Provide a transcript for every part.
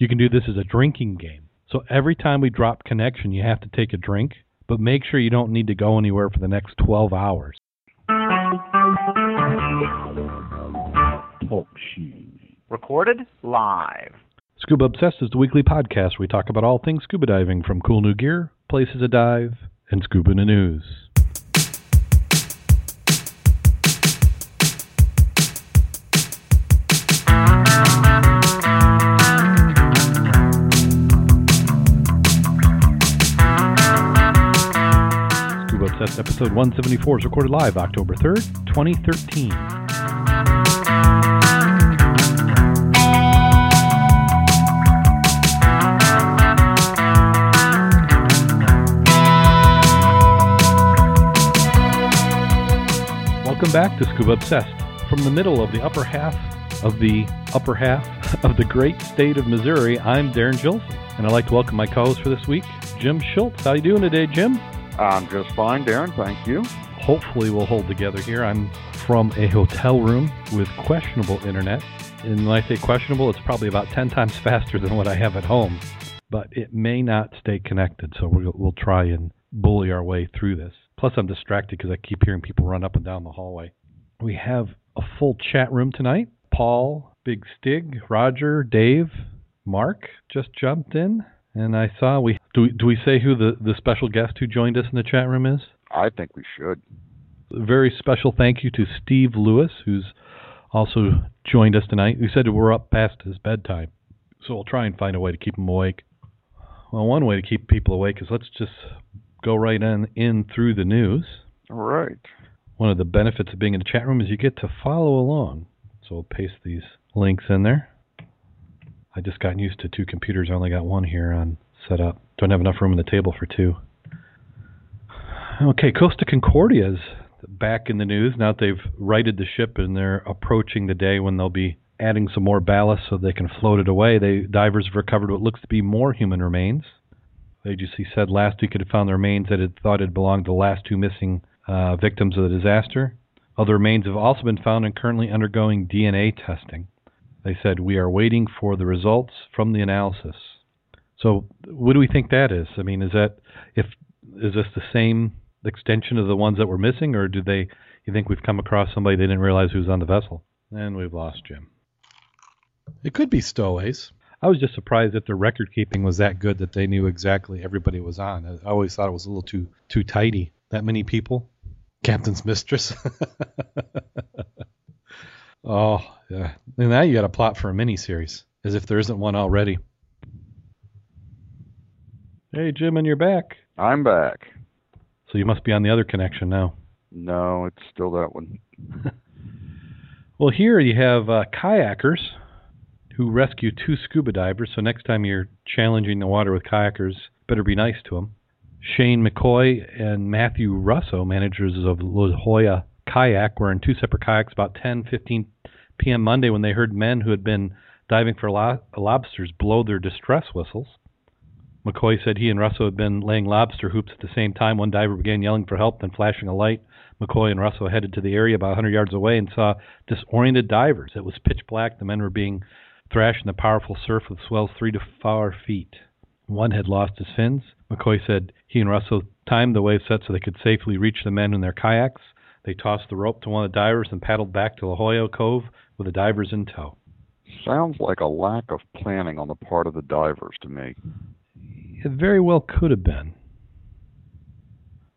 You can do this as a drinking game. So every time we drop connection, you have to take a drink, but make sure you don't need to go anywhere for the next 12 hours. Talk. Recorded live. Scuba Obsessed is the weekly podcast where we talk about all things scuba diving from cool new gear, places to dive, and scuba news. Obsessed episode 174 is recorded live October 3rd, 2013. Welcome back to Scuba Obsessed. From the middle of the upper half of the upper half of the great state of Missouri, I'm Darren Gilson, and I'd like to welcome my co-host for this week, Jim Schultz. How you doing today, Jim? I'm just fine, Darren. Thank you. Hopefully, we'll hold together here. I'm from a hotel room with questionable internet, and when I say questionable, it's probably about ten times faster than what I have at home. But it may not stay connected, so we'll, we'll try and bully our way through this. Plus, I'm distracted because I keep hearing people run up and down the hallway. We have a full chat room tonight. Paul, Big Stig, Roger, Dave, Mark just jumped in, and I saw we do. We, do we say who the the special guest who joined us in the chat room is? I think we should. A very special thank you to Steve Lewis, who's also joined us tonight. Who said we're up past his bedtime, so we'll try and find a way to keep him awake. Well, one way to keep people awake is let's just go right in in through the news. All right. One of the benefits of being in the chat room is you get to follow along. So we'll paste these links in there. I just gotten used to two computers. I only got one here on set up. Don't have enough room in the table for two. Okay, Costa Concordia's back in the news now that they've righted the ship and they're approaching the day when they'll be adding some more ballast so they can float it away. They divers have recovered what looks to be more human remains. The agency said last week it had found the remains that it thought had belonged to the last two missing uh, victims of the disaster. Other remains have also been found and currently undergoing DNA testing. They said we are waiting for the results from the analysis. So, what do we think that is? I mean, is that if is this the same extension of the ones that were missing, or do they? You think we've come across somebody they didn't realize who was on the vessel? And we've lost Jim. It could be stowaways. I was just surprised that their record keeping was that good that they knew exactly everybody was on. I always thought it was a little too too tidy. That many people. Captain's mistress. oh, yeah. And now you got a plot for a miniseries, as if there isn't one already. Hey, Jim, and you're back. I'm back. So you must be on the other connection now. No, it's still that one. Well, here you have uh, kayakers who rescue two scuba divers. So next time you're challenging the water with kayakers, better be nice to them. Shane McCoy and Matthew Russo, managers of La Jolla Kayak, were in two separate kayaks about 10:15 p.m. Monday when they heard men who had been diving for lo- lobsters blow their distress whistles. McCoy said he and Russo had been laying lobster hoops at the same time. One diver began yelling for help, then flashing a light. McCoy and Russo headed to the area about 100 yards away and saw disoriented divers. It was pitch black. The men were being thrashed in the powerful surf with swells three to four feet. One had lost his fins. McCoy said he and Russo timed the wave set so they could safely reach the men in their kayaks. They tossed the rope to one of the divers and paddled back to La Jolla Cove with the divers in tow. Sounds like a lack of planning on the part of the divers to me. It very well could have been.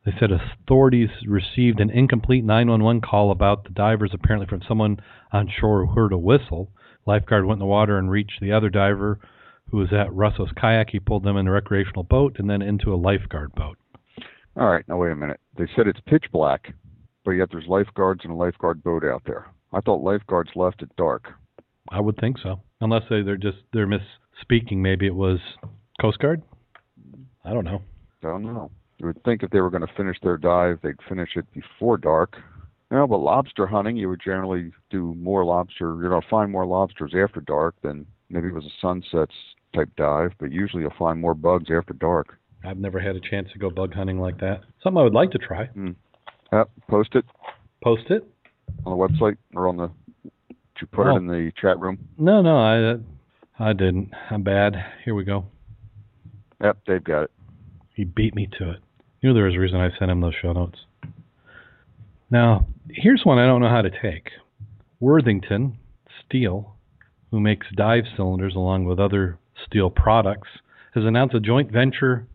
They said authorities received an incomplete 911 call about the divers, apparently from someone on shore who heard a whistle. Lifeguard went in the water and reached the other diver who was at Russo's kayak. He pulled them in a recreational boat and then into a lifeguard boat. All right, now wait a minute. They said it's pitch black, but yet there's lifeguards and a lifeguard boat out there. I thought lifeguards left at dark. I would think so, unless they, they're just they're misspeaking. Maybe it was Coast Guard. I don't know. I don't know. You would think if they were going to finish their dive, they'd finish it before dark. No, but lobster hunting, you would generally do more lobster. You're going to find more lobsters after dark than maybe it was a sunsets type dive. But usually, you'll find more bugs after dark. I've never had a chance to go bug hunting like that. Something I would like to try. Hmm. Yep, post it Post it? on the website or on the. Did you put Oh. it in the chat room? No, no. I I didn't. I'm bad. Here we go. Yep, they've got it. He beat me to it. Knew there was a reason I sent him those show notes. Now, here's one I don't know how to take. Worthington Steel, who makes dive cylinders along with other steel products, has announced a joint venture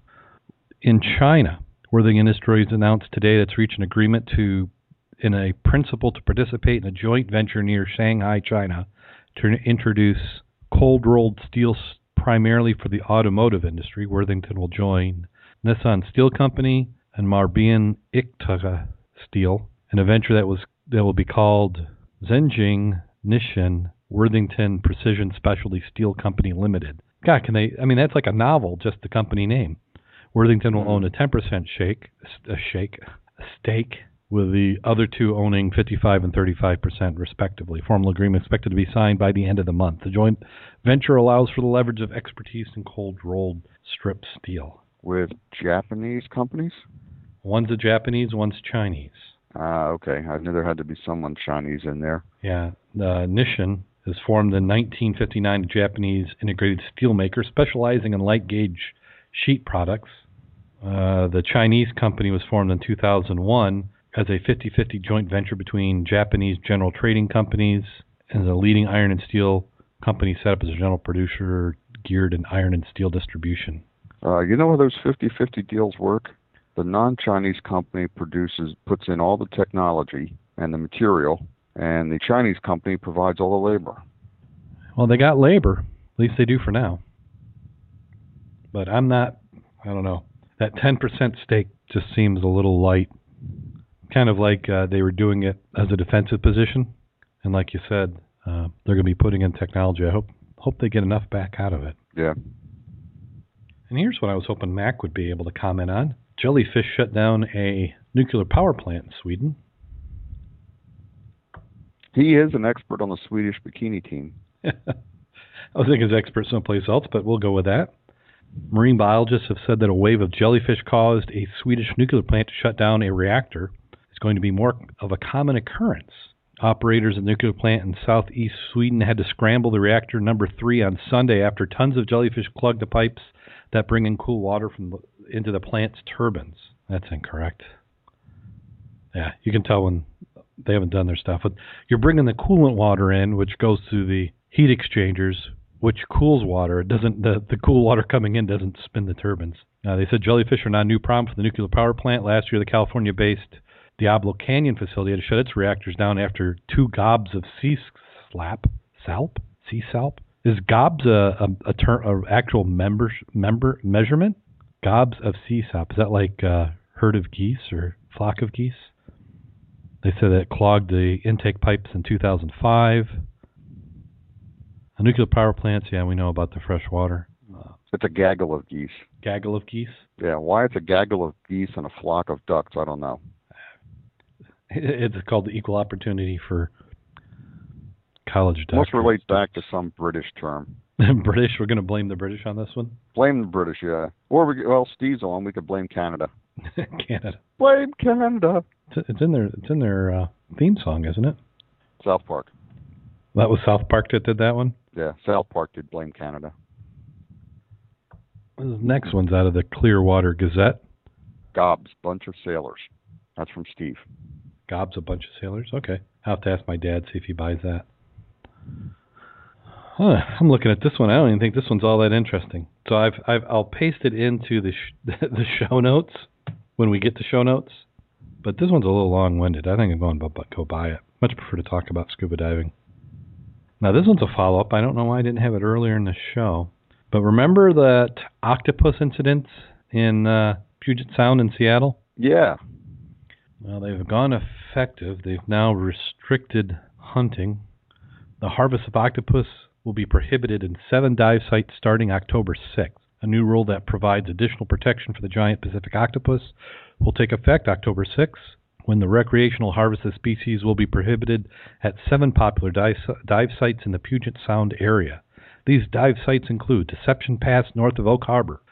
in China. Worthing Industries announced today that it's reached an agreement to, in a principle, to participate in a joint venture near Shanghai, China, to introduce cold rolled steel primarily for the automotive industry. Worthington will join Nisshin Steel Company and Marbian Ikta Steel in a venture that was that will be called Zhenjiang Nisshin Worthington Precision Specialty Steel Company Limited. God, can they? I mean, that's like a novel, just the company name. Worthington will own a 10% shake, a shake, a stake, with the other two owning 55 and 35% respectively. Formal agreement expected to be signed by the end of the month. The joint venture allows for the leverage of expertise in cold rolled strip steel. With Japanese companies? One's a Japanese, one's Chinese. Ah, okay. I knew there had to be someone Chinese in there. Yeah. The Nisshin is formed in 1959, a Japanese integrated steelmaker specializing in light gauge sheet products. Uh, the Chinese company was formed in 2001 as a 50 50 joint venture between Japanese general trading companies and the leading iron and steel company set up as a general producer geared in iron and steel distribution. Uh, you know how those 50 50 deals work? The non Chinese company produces, puts in all the technology and the material, and the Chinese company provides all the labor. Well, they got labor. At least they do for now. But I'm not, I don't know. That 10% stake just seems a little light. Kind of like uh, they were doing it as a defensive position. And like you said, uh, they're going to be putting in technology. I hope hope they get enough back out of it. Yeah. And here's what I was hoping Mac would be able to comment on. Jellyfish shut down a nuclear power plant in Sweden. He is an expert on the Swedish bikini team. I was thinking he's expert someplace else, but we'll go with that. Marine biologists have said that a wave of jellyfish caused a Swedish nuclear plant to shut down a reactor. It's going to be more of a common occurrence. Operators at the nuclear plant in southeast Sweden had to scramble the reactor number three on Sunday after tons of jellyfish clogged the pipes that bring in cool water from the, into the plant's turbines. That's incorrect. Yeah, you can tell when they haven't done their stuff. But you're bringing the coolant water in, which goes through the heat exchangers, which cools water. It doesn't. The, the cool water coming in doesn't spin the turbines. Uh, they said jellyfish are not a new problem for the nuclear power plant. Last year, the California-based Diablo Canyon facility had to shut its reactors down after two gobs of sea slap, salp, sea salp. Is gobs a a, a term, a actual member member measurement? Gobs of sea salp. Is that like a herd of geese or flock of geese? They said that it clogged the intake pipes in 2005. A nuclear power plants, yeah, we know about the fresh water. Uh, It's a gaggle of geese. gaggle of geese. Yeah, why it's a gaggle of geese and a flock of ducks, I don't know. It's called the equal opportunity for college duck. Must relate back to some British term. British. We're going to blame the British on this one. Blame the British, yeah. Or we, well, Steve's on. We could blame Canada. Canada. Blame Canada. It's, it's in their it's in their uh, theme song, isn't it? South Park. That was South Park that did that one. Yeah, South Park did blame Canada. This next one's out of the Clearwater Gazette. Gobs, bunch of sailors. That's from Steve. Gob's a bunch of sailors. Okay, I have to ask my dad see if he buys that. Huh, I'm looking at this one. I don't even think this one's all that interesting. So I've, I've I'll paste it into the sh- the show notes when we get to show notes. But this one's a little long-winded. I think I'm going to go buy it. Much prefer to talk about scuba diving. Now this one's a follow-up. I don't know why I didn't have it earlier in the show. But remember that octopus incident in uh, Puget Sound in Seattle? Yeah. Well, they've gone effective. They've now restricted hunting. The harvest of octopus will be prohibited in seven dive sites starting October 6th. A new rule that provides additional protection for the giant Pacific octopus will take effect October 6th, when the recreational harvest of species will be prohibited at seven popular dive, dive sites in the Puget Sound area. These dive sites include Deception Pass north of Oak Harbor,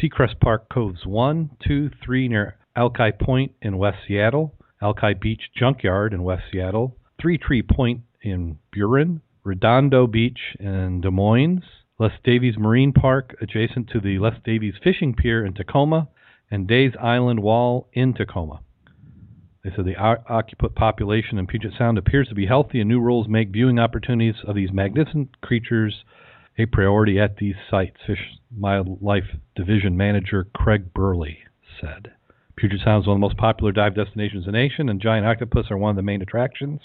Seacrest Park Coves 1, 2, 3 near Alki Point in West Seattle, Alki Beach Junkyard in West Seattle, Three Tree Point in Burien, Redondo Beach in Des Moines, Les Davis Marine Park, adjacent to the Les Davis Fishing Pier in Tacoma, and Days Island Wall in Tacoma. They said the occupant population in Puget Sound appears to be healthy, and new rules make viewing opportunities of these magnificent creatures a priority at these sites, Fish Wildlife Division Manager Craig Burley said. Puget Sound is one of the most popular dive destinations in the nation, and giant octopus are one of the main attractions.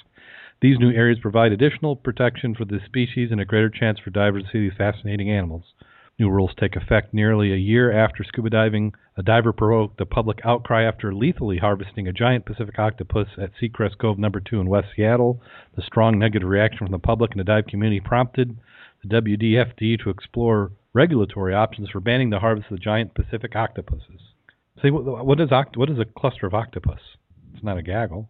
These new areas provide additional protection for the species and a greater chance for divers to see these fascinating animals. New rules take effect nearly a year after scuba diving. A diver provoked the public outcry after lethally harvesting a giant Pacific octopus at Seacrest Cove Number 2 in West Seattle. The strong negative reaction from the public and the dive community prompted the WDFD to explore regulatory options for banning the harvest of the giant Pacific octopuses. See, what, what is oct- what is a cluster of octopus? It's not a gaggle.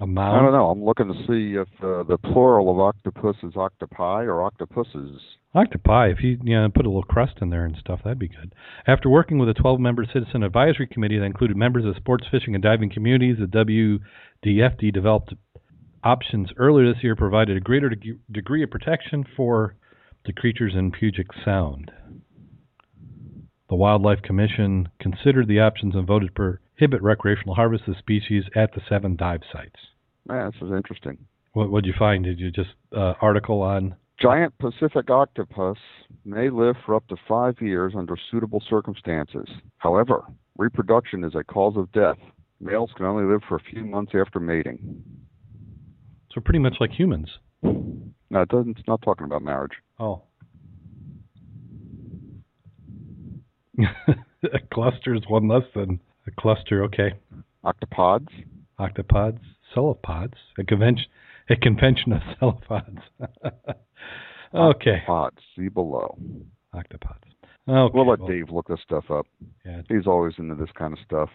I don't know. I'm looking to see if uh, the plural of octopus is octopi or octopuses. Octopi. If you you know put a little crust in there and stuff, that'd be good. After working with a 12-member citizen advisory committee that included members of sports fishing and diving communities, the WDFD developed options earlier this year provided a greater de- degree of protection for the creatures in Puget Sound. The Wildlife Commission considered the options and voted to prohibit recreational harvest of species at the seven dive sites. Yeah, this is interesting. What did you find? Did you just uh, article on Giant Pacific octopus may live for up to five years under suitable circumstances. However, reproduction is a cause of death. Males can only live for a few months after mating. So pretty much like humans. No, it doesn't. It's not talking about marriage. Oh. a cluster is one less than a cluster. Okay. Octopods. Octopods. Cephalopods. A convention. A convention of cephalopods. okay. Octopods. See below. Octopods. Okay. We'll let well, Dave look this stuff up. Yeah. He's always into this kind of stuff.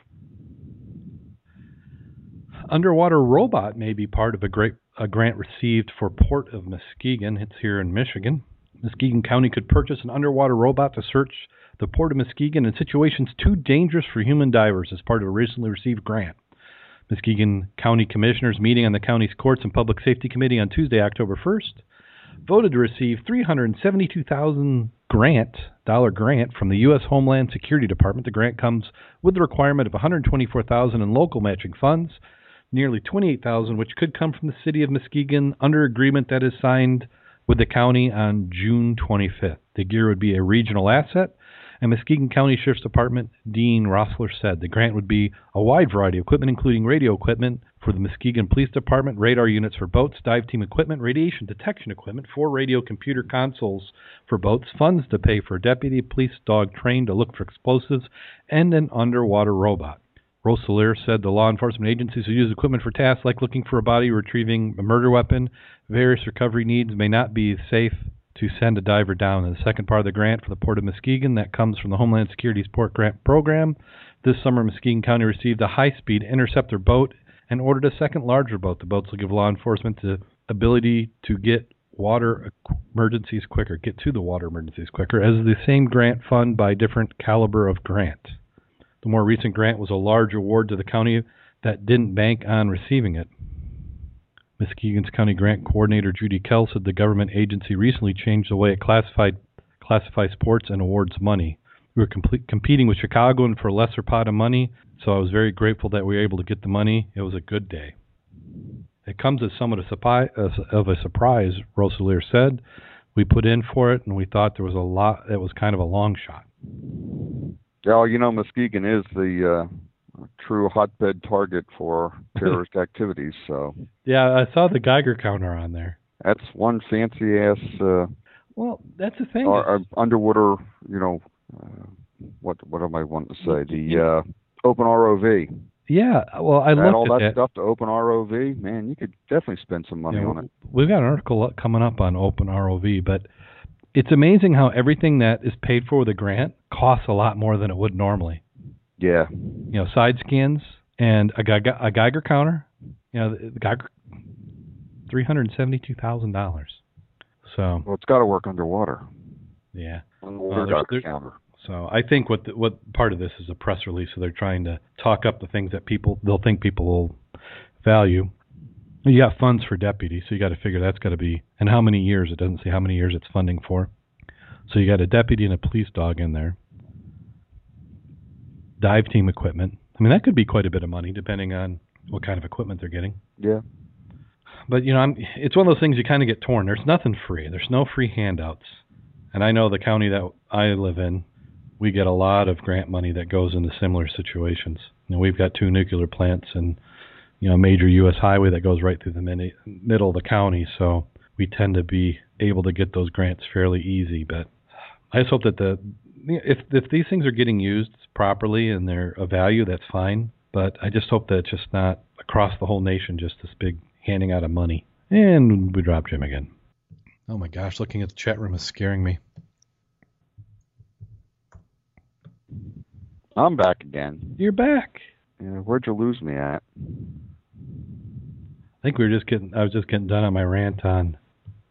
Underwater robot may be part of a great a grant received for Port of Muskegon. It's here in Michigan. Muskegon County could purchase an underwater robot to search the Port of Muskegon in situations too dangerous for human divers as part of a recently received grant. Muskegon County Commissioners meeting on the county's Courts and Public Safety Committee on Tuesday, October 1st, voted to receive 372,000 grant dollar grant from the U.S. Homeland Security Department. The grant comes with the requirement of 124,000 in local matching funds nearly 28,000, which could come from the city of Muskegon under agreement that is signed with the county on June 25th. The gear would be a regional asset, and Muskegon County Sheriff's Department Dean Rossler said the grant would be a wide variety of equipment, including radio equipment for the Muskegon Police Department, radar units for boats, dive team equipment, radiation detection equipment, four radio computer consoles for boats, funds to pay for a deputy police dog trained to look for explosives, and an underwater robot. Rosalier said the law enforcement agencies who use equipment for tasks like looking for a body, retrieving a murder weapon, various recovery needs may not be safe to send a diver down. And the second part of the grant for the Port of Muskegon that comes from the Homeland Security's Port Grant Program. This summer, Muskegon County received a high-speed interceptor boat and ordered a second larger boat. The boats will give law enforcement the ability to get water emergencies quicker, get to the water emergencies quicker, as the same grant fund by different caliber of grant. The more recent grant was a large award to the county that didn't bank on receiving it. Muskegon's county grant coordinator Judy Kell said the government agency recently changed the way it classified classifies sports and awards money. We were complete, competing with Chicago and for a lesser pot of money, so I was very grateful that we were able to get the money. It was a good day. It comes as somewhat of a surprise, Rosalier said. We put in for it, and we thought there was a lot. It was kind of a long shot. Yeah, you know, Muskegon is the uh, true hotbed target for terrorist activities. So yeah, I saw the Geiger counter on there. That's one fancy ass. Uh, well, that's the thing. Or, underwater, you know, uh, what what am I wanting to say? The uh, open ROV. Yeah, well, I Add looked all at that that. stuff to Open ROV. Man, you could definitely spend some money on it. We've got an article coming up on Open ROV, but it's amazing how everything that is paid for with a grant costs a lot more than it would normally. Yeah, You know, side skins and a, Geiger, a Geiger counter. You know, the, Geiger, three hundred seventy-two thousand dollars. So well, it's got to work underwater. yeah. Underwater Well, there's- Geiger there- counter. So I think what the, what part of this is a press release, so they're trying to talk up the things that people they'll think people will value. You got funds for deputies, so you got to figure that's got to be and how many years. It doesn't say how many years it's funding for. So you got a deputy and a police dog in there. Dive team equipment. I mean, that could be quite a bit of money depending on what kind of equipment they're getting. Yeah. But you know, I'm, it's one of those things you kind of get torn. There's nothing free. There's no free handouts. And I know the county that I live in, we get a lot of grant money that goes into similar situations. You know, we've got two nuclear plants and you know a major U.S. highway that goes right through the mini, middle of the county, so we tend to be able to get those grants fairly easy. But I just hope that the if if these things are getting used properly and they're of value, that's fine. But I just hope that it's just not across the whole nation, just this big handing out of money. And we drop Jim again. Oh my gosh, looking at the chat room is scaring me. I'm back again. You're back. Yeah, where'd you lose me at? I think we were just getting. I was just getting done on my rant on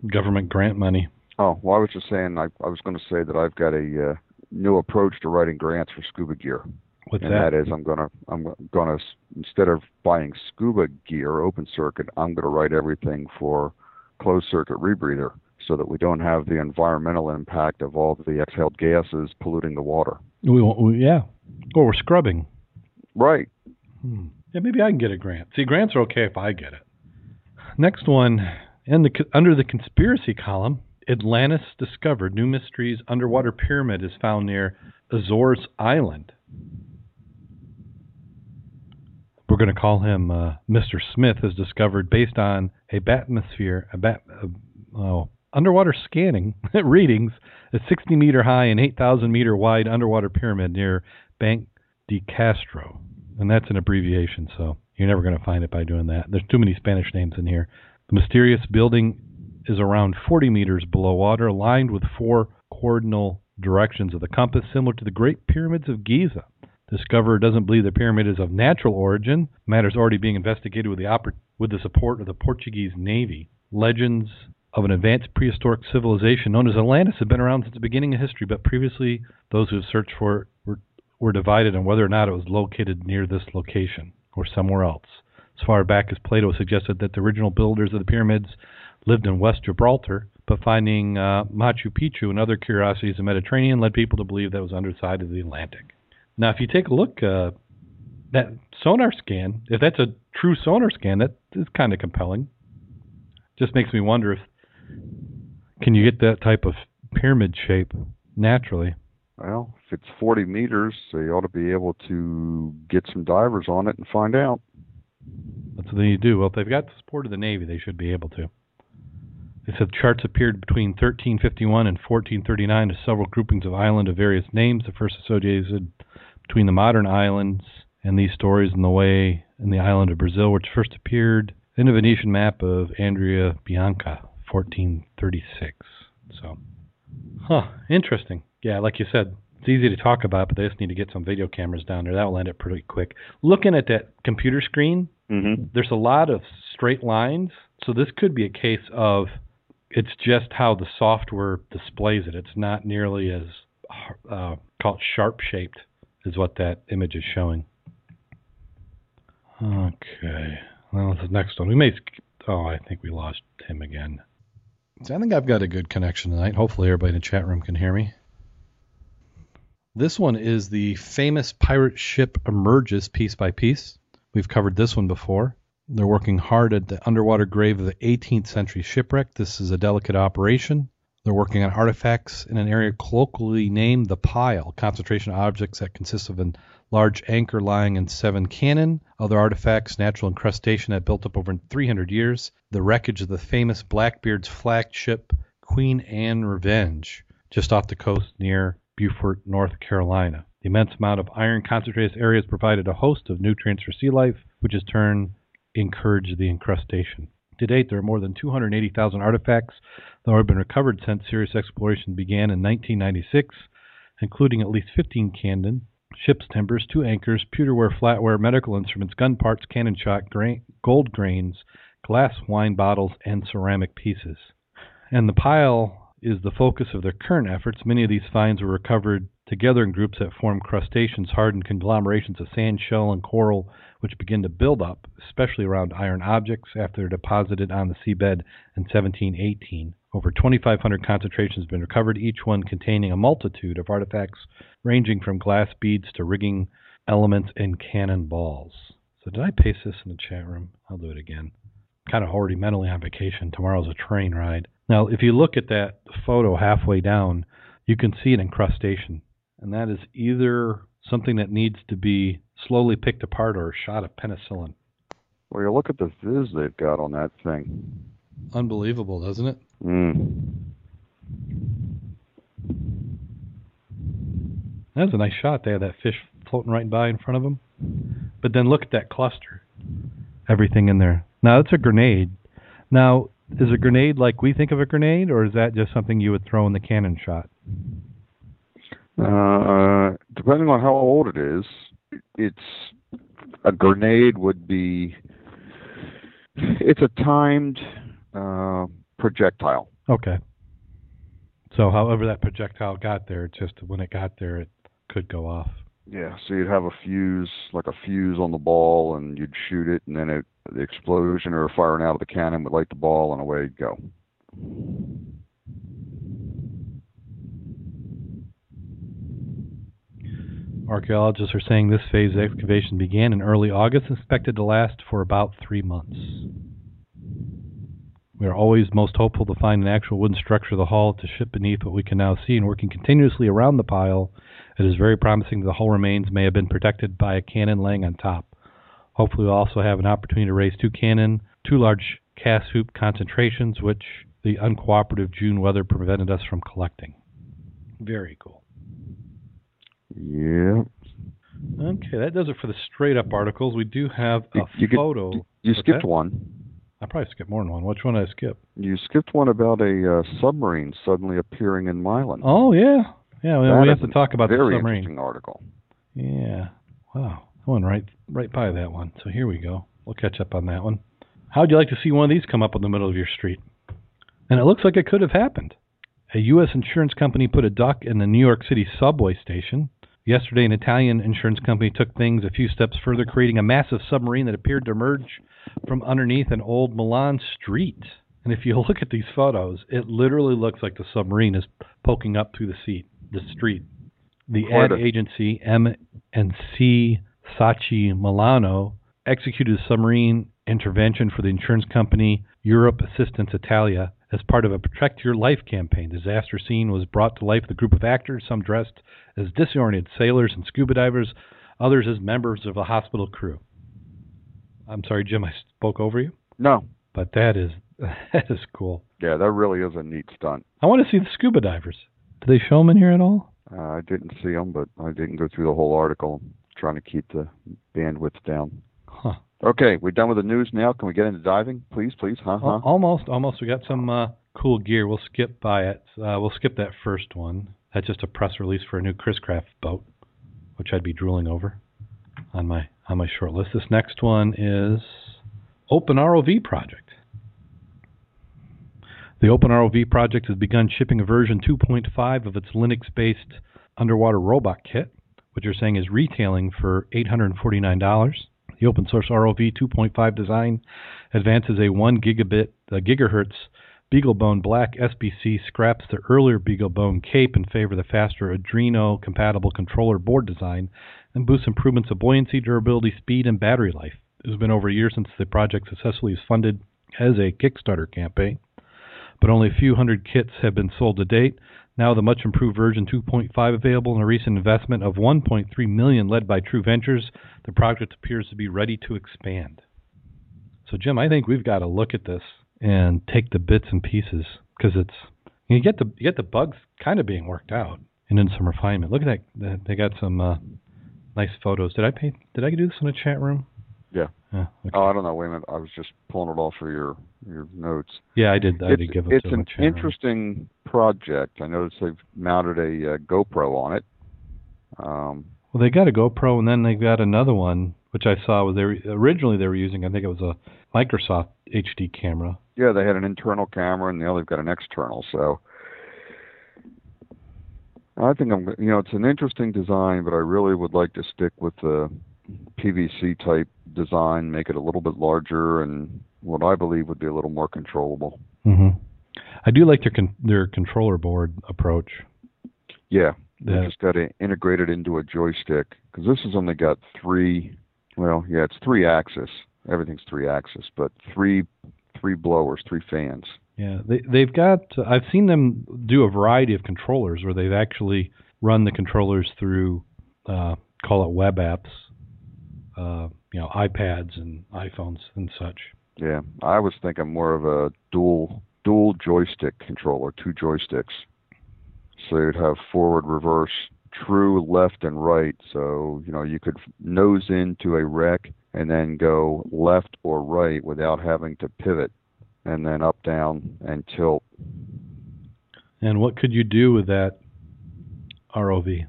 government grant money. Oh, well, I was just saying. I, I was going to say that I've got a uh, new approach to writing grants for scuba gear. What's and that? that is, I'm gonna I'm gonna instead of buying scuba gear open circuit, I'm gonna write everything for closed circuit rebreather, so that we don't have the environmental impact of all the exhaled gases polluting the water. We, won't- we yeah. Or we're scrubbing. Right. Hmm. Yeah, maybe I can get a grant. See, grants are okay if I get it. Next one, in the under the conspiracy column, Atlantis discovered new mysteries. Underwater pyramid is found near Azores Island. We're going to call him uh, Mr. Smith. Is discovered based on a bathysphere, a bat, uh, oh, underwater scanning readings, a 60 meter high and 8,000 meter wide underwater pyramid near Bank de Castro, and that's an abbreviation, so you're never going to find it by doing that. There's too many Spanish names in here. The mysterious building is around 40 meters below water, aligned with four cardinal directions of the compass, similar to the Great Pyramids of Giza. Discoverer doesn't believe the pyramid is of natural origin. Matters already being investigated with the oppor- with the support of the Portuguese Navy. Legends of an advanced prehistoric civilization known as Atlantis have been around since the beginning of history, but previously those who have searched for it were, were divided on whether or not it was located near this location or somewhere else. As far back as Plato suggested that the original builders of the pyramids lived in West Gibraltar, but finding uh, Machu Picchu and other curiosities in the Mediterranean led people to believe that was underside of the Atlantic. Now, if you take a look, uh, that sonar scan, if that's a true sonar scan, that is kind of compelling. Just makes me wonder if can you get that type of pyramid shape naturally? Well, if it's 40 meters, they ought to be able to get some divers on it and find out. That's what you do. Well, if they've got the support of the Navy, they should be able to. They said charts appeared between 1351 and 1439 as several groupings of island of various names. The first associated between the modern islands and these stories in the way in the island of Brazil, which first appeared in a Venetian map of Andrea Bianco, 1436. So, huh, interesting. Yeah, like you said, it's easy to talk about, but they just need to get some video cameras down there. That will end it pretty quick. Looking at that computer screen, Mm-hmm. there's a lot of straight lines, so this could be a case of it's just how the software displays it. It's not nearly as uh, called sharp shaped as what that image is showing. Okay, well, the next one we may. Oh, I think we lost him again. So I think I've got a good connection tonight. Hopefully, everybody in the chat room can hear me. This one is the famous pirate ship emerges piece by piece. We've covered this one before. They're working hard at the underwater grave of the 18th century shipwreck. This is a delicate operation. They're working on artifacts in an area colloquially named the Pile, concentration of objects that consist of a large anchor lying in seven cannon, other artifacts, natural incrustation that built up over 300 years, the wreckage of the famous Blackbeard's flagship Queen Anne Revenge, just off the coast near Beaufort, North Carolina. The immense amount of iron concentrated areas provided a host of nutrients for sea life, which has turn encouraged the incrustation. To date, there are more than 280,000 artifacts that have been recovered since serious exploration began in 1996, including at least 15 cannon, ship's timbers, two anchors, pewterware, flatware, medical instruments, gun parts, cannon shot, gra- gold grains, glass wine bottles, and ceramic pieces. And the pile is the focus of their current efforts. Many of these finds were recovered together in groups that form crustaceans, hardened conglomerations of sand, shell, and coral, which begin to build up, especially around iron objects after they're deposited on the seabed in 1718. Over 2,500 concentrations have been recovered, each one containing a multitude of artifacts ranging from glass beads to rigging elements and cannon balls. So did I paste this in the chat room? I'll do it again. Kind of already mentally on vacation. Tomorrow's a train ride. Now, if you look at that photo halfway down, you can see an incrustation, and that is either something that needs to be slowly picked apart or a shot of penicillin. Well, you look at the viz they've got on that thing. Unbelievable, doesn't it? Mm. That's a nice shot. They had that fish floating right by in front of them. But then look at that cluster. Everything in there. Now, it's a grenade. Now, is a grenade like we think of a grenade, or is that just something you would throw in the cannon shot? Uh, depending on how old it is, it's a grenade would be. It's a timed uh, projectile. Okay. So, however that projectile got there, it's just when it got there, it could go off. Yeah, so you'd have a fuse, like a fuse on the ball, and you'd shoot it, and then it, the explosion or firing out of the cannon would light the ball, and away it'd go. Archaeologists are saying this phase excavation began in early August and expected to last for about three months. We are always most hopeful to find an actual wooden structure of the hull to ship beneath what we can now see, and working continuously around the pile, it is very promising that the hull remains may have been protected by a cannon laying on top. Hopefully, we'll also have an opportunity to raise two cannon, two large cast hoop concentrations, which the uncooperative June weather prevented us from collecting. Very cool. Yeah. Okay, that does it for the straight up articles. We do have a You- you photo. You skipped that? one. I probably skipped more than one. Which one did I skip? You skipped one about a uh, submarine suddenly appearing in Milan. Oh yeah, yeah. Well, we have to talk about the very submarine. interesting article. Yeah. Wow. I went right right by that one. So here we go. We'll catch up on that one. How'd you like to see one of these come up in the middle of your street? And it looks like it could have happened. A U.S. insurance company put a duck in the New York City subway station. Yesterday, an Italian insurance company took things a few steps further, creating a massive submarine that appeared to emerge from underneath an old Milan street. And if you look at these photos, it literally looks like the submarine is poking up through the seat, the street. The ad agency M and C Saatchi Milano executed a submarine intervention for the insurance company Europ Assistance Italia as part of a Protect Your Life campaign. Disaster scene was brought to life with a group of actors, some dressed as disoriented sailors and scuba divers, others as members of a hospital crew. I'm sorry, Jim, I spoke over you, No. but that is that is cool. Yeah, that really is a neat stunt. I want to see the scuba divers. Do they show them in here at all? Uh, I didn't see them, but I didn't go through the whole article. trying to keep the bandwidth down. Huh. Okay, we're done with the news now. Can we get into diving, please, please? Huh? Huh? Almost, almost. We got some uh, cool gear. We'll skip by it. Uh, we'll skip that first one. That's just a press release for a new Chris Craft boat, which I'd be drooling over on my on my short list. This next one is Open ROV Project. The Open ROV Project has begun shipping a version 2.5 of its Linux-based underwater robot kit, which you're saying is retailing for $849. The open source ROV 2.5 design advances a 1 gigabit uh, gigahertz BeagleBone Black SBC scraps the earlier BeagleBone Cape in favor of the faster Arduino compatible controller board design and boosts improvements of buoyancy, durability, speed, and battery life. It has been over a year since the project successfully was funded as a Kickstarter campaign, but only a few hundred kits have been sold to date. Now the much improved version 2.5 available and a recent investment of 1.3 million led by True Ventures, the project appears to be ready to expand. So Jim, I think we've got to look at this and take the bits and pieces because it's you get the you get the bugs kind of being worked out and then some refinement. Look at that, they got some uh, nice photos. Did I pay? Did I do this in the chat room? Yeah. Yeah. Okay. Oh, I don't know. Wait a minute. I was just pulling it off for your your notes. yeah, I did. I it's did give it it's in an interesting project. I noticed they've mounted a uh, GoPro on it. Um, Well, they got a GoPro and then they got another one which I saw was they were, originally they were using. I think it was a Microsoft HD camera. yeah, they had an internal camera, and now they've got an external. So I think I'm. You know, it's an interesting design, but I really would like to stick with the PVC type design, make it a little bit larger, and what I believe would be a little more controllable. hmm I do like their con- their controller board approach. Yeah, they That- just got to integrate it into a joystick because this has only got three. Well, yeah, it's three axis. Everything's three axis, but three three blowers, three fans. Yeah, they they've got. I've seen them do a variety of controllers where they've actually run the controllers through, uh, call it web apps, uh, you know, iPads and iPhones and such. Yeah, I was thinking more of a dual dual joystick controller, two joysticks. So you'd have forward, reverse, true, left, and right. So you know you could nose into a wreck and then go left or right without having to pivot, and then up, down, and tilt. And what could you do with that ROV?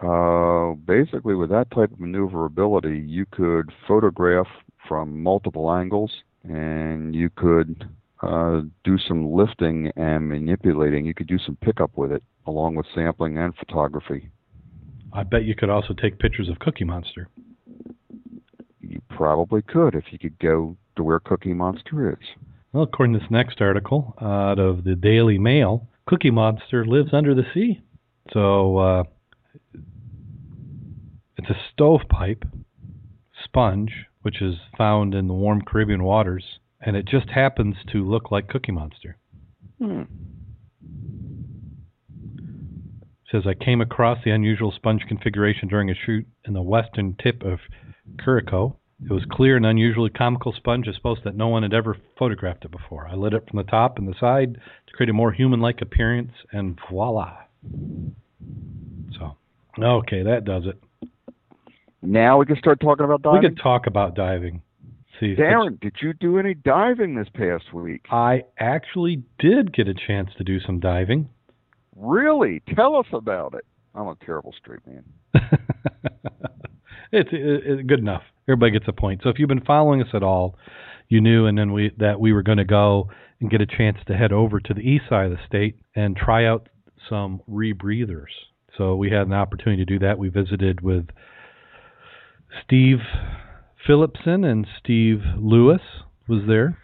Uh, basically, with that type of maneuverability, you could photograph from multiple angles, and you could uh, do some lifting and manipulating. You could do some pickup with it, along with sampling and photography. I bet you could also take pictures of Cookie Monster. You probably could if you could go to where Cookie Monster is. Well, according to this next article out of the Daily Mail, Cookie Monster lives under the sea. So uh, it's a stovepipe sponge, which is found in the warm Caribbean waters, and it just happens to look like Cookie Monster. Hmm. It says I came across the unusual sponge configuration during a shoot in the western tip of Curacao. It was clear and unusually comical sponge. I suppose that no one had ever photographed it before. I lit it from the top and the side to create a more human-like appearance, and voila. So, okay, that does it. Now we can start talking about diving. We could talk about diving. See, Darren, did you do any diving this past week? I actually did get a chance to do some diving. Really? Tell us about it. I'm a terrible straight man. it's it, it, good enough. Everybody gets a point. So if you've been following us at all, you knew, and then we that we were going to go and get a chance to head over to the east side of the state and try out some rebreathers. So we had an opportunity to do that. We visited with Steve Phillipson and Steve Lewis was there.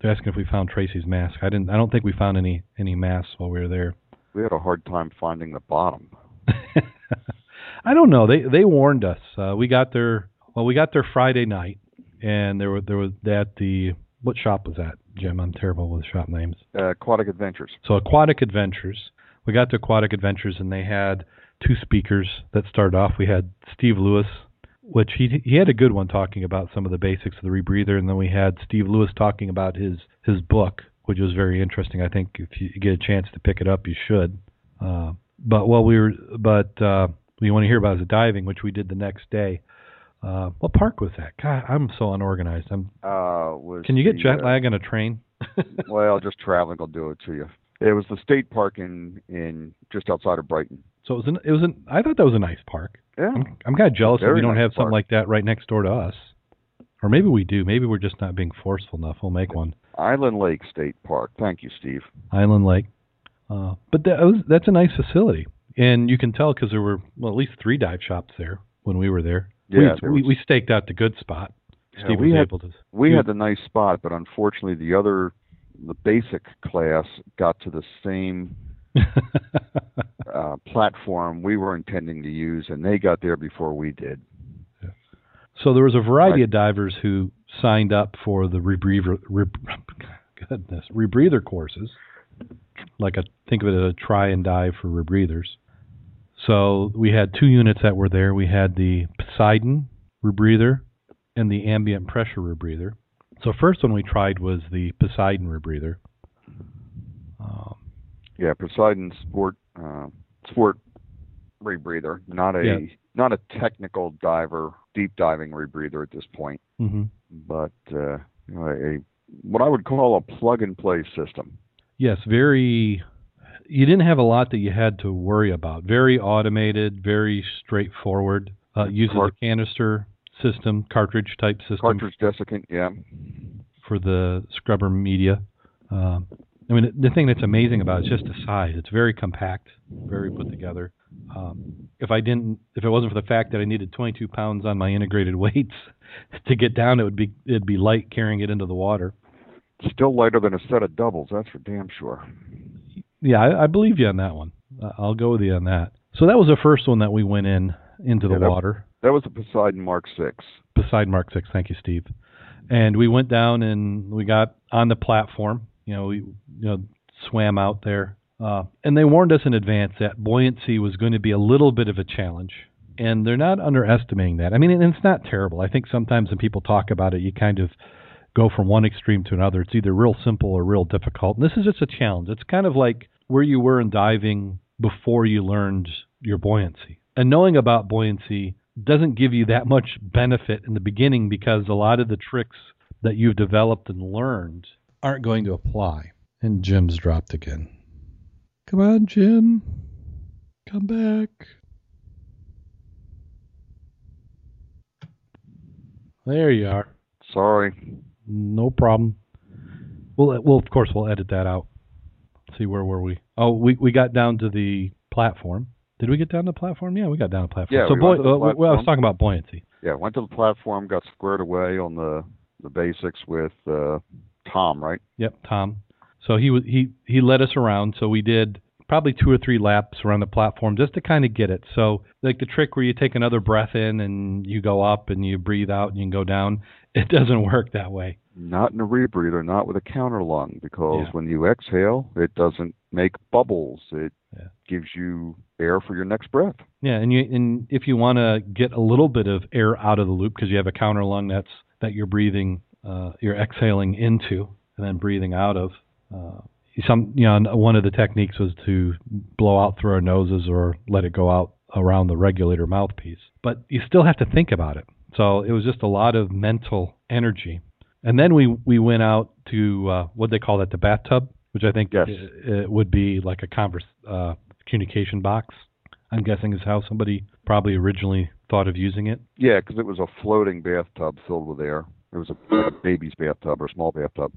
They're asking if we found Tracy's mask. I didn't. I don't think we found any any masks while we were there. We had a hard time finding the bottom. I don't know. They they warned us. Uh, we got there. Well, we got there Friday night, and there were there was that the what shop was that, Jim? I'm terrible with shop names. Uh, Aquatic Adventures. So Aquatic Adventures. We got to Aquatic Adventures, and they had two speakers that started off. We had Steve Lewis, which he he had a good one talking about some of the basics of the rebreather, and then we had Steve Lewis talking about his his book, which was very interesting. I think if you get a chance to pick it up, you should. Uh, but while we were, but uh, we want to hear about his diving, which we did the next day. Uh, what park was that? God, I'm so unorganized. I'm. Uh, was Can you get the, jet uh, lag on a train? well, just traveling will do it to you. It was the state park in in just outside of Brighton. So it was an. It was an. I thought that was a nice park. Yeah. I'm, I'm kind of jealous that we don't nice have something park. like that right next door to us. Or maybe we do. Maybe we're just not being forceful enough. We'll make one. Island Lake State Park. Thank you, Steve. Island Lake. Uh, but that was that's a nice facility, and you can tell because there were well at least three dive shops there when we were there. Yeah, we, there we we staked out the good spot. Yeah, Steve we was had able to. we had the nice spot, but unfortunately, the other the basic class got to the same uh, platform we were intending to use, and they got there before we did. so there was a variety Right. of divers who signed up for the rebreather, re, goodness, rebreather courses. Like a think of it as a try and dive for rebreathers. So we had two units that were there. We had the Poseidon rebreather and the ambient pressure rebreather. So first one we tried was the Poseidon rebreather. Um, Yeah, Poseidon Sport uh, Sport rebreather, not a Yeah. not a technical diver, deep diving rebreather at this point, mhm. but uh, you know, a what I would call a plug and play system. Yes, very. You didn't have a lot that you had to worry about. Very automated, very straightforward. Uh, uses a canister system, cartridge type system Cartridge desiccant, yeah. for the scrubber media. Um, I mean, the thing that's amazing about it is just the size. It's very compact, very put together. Um, if I didn't, if it wasn't for the fact that I needed 22 pounds on my integrated weights to get down, it would be it'd be light carrying it into the water. Still lighter than a set of doubles, that's for damn sure. Yeah, I, I believe you on that one. I'll go with you on that. So that was the first one that we went in into the Yeah, that- water. That was a Poseidon Mark Six. Poseidon Mark Six. Thank you, Steve. And we went down and we got on the platform. You know, we you know swam out there, uh, and they warned us in advance that buoyancy was going to be a little bit of a challenge. And they're not underestimating that. I mean, and it's not terrible. I think sometimes when people talk about it, you kind of go from one extreme to another. It's either real simple or real difficult. And this is just a challenge. It's kind of like where you were in diving before you learned your buoyancy. And knowing about buoyancy doesn't give you that much benefit in the beginning because a lot of the tricks that you've developed and learned aren't going to apply. And Jim's dropped again. Come on, Jim. Come back. There you are. Sorry. No problem. We'll, well, of course, we'll edit that out. See where were we? Oh, we we got down to the platform. Did we get down to the platform? Yeah, we got down to the platform. Yeah, so we buoy- the uh, well, I was talking about buoyancy. Yeah, went to the platform, got squared away on the the basics with uh, Tom, right? Yep, Tom. So he was he he led us around. So we did probably two or three laps around the platform just to kind of get it. So like the trick where you take another breath in and you go up and you breathe out and you can go down. It doesn't work that way. Not in a rebreather, not with a counter lung, because Yeah. when you exhale, it doesn't make bubbles. It Yeah. gives you air for your next breath. Yeah, and you and if you want to get a little bit of air out of the loop because you have a counter lung that's that you're breathing, uh, you're exhaling into and then breathing out of. Uh, some you know one of the techniques was to blow out through our noses or let it go out around the regulator mouthpiece. But you still have to think about it. So it was just a lot of mental energy. And then we we went out to uh, what they call that the bathtub, which I think Yes. i- it would be like a converse uh, communication box. I'm guessing is how somebody probably originally thought of using it. Yeah, because it was a floating bathtub filled with air. It was a, a baby's bathtub or a small bathtub.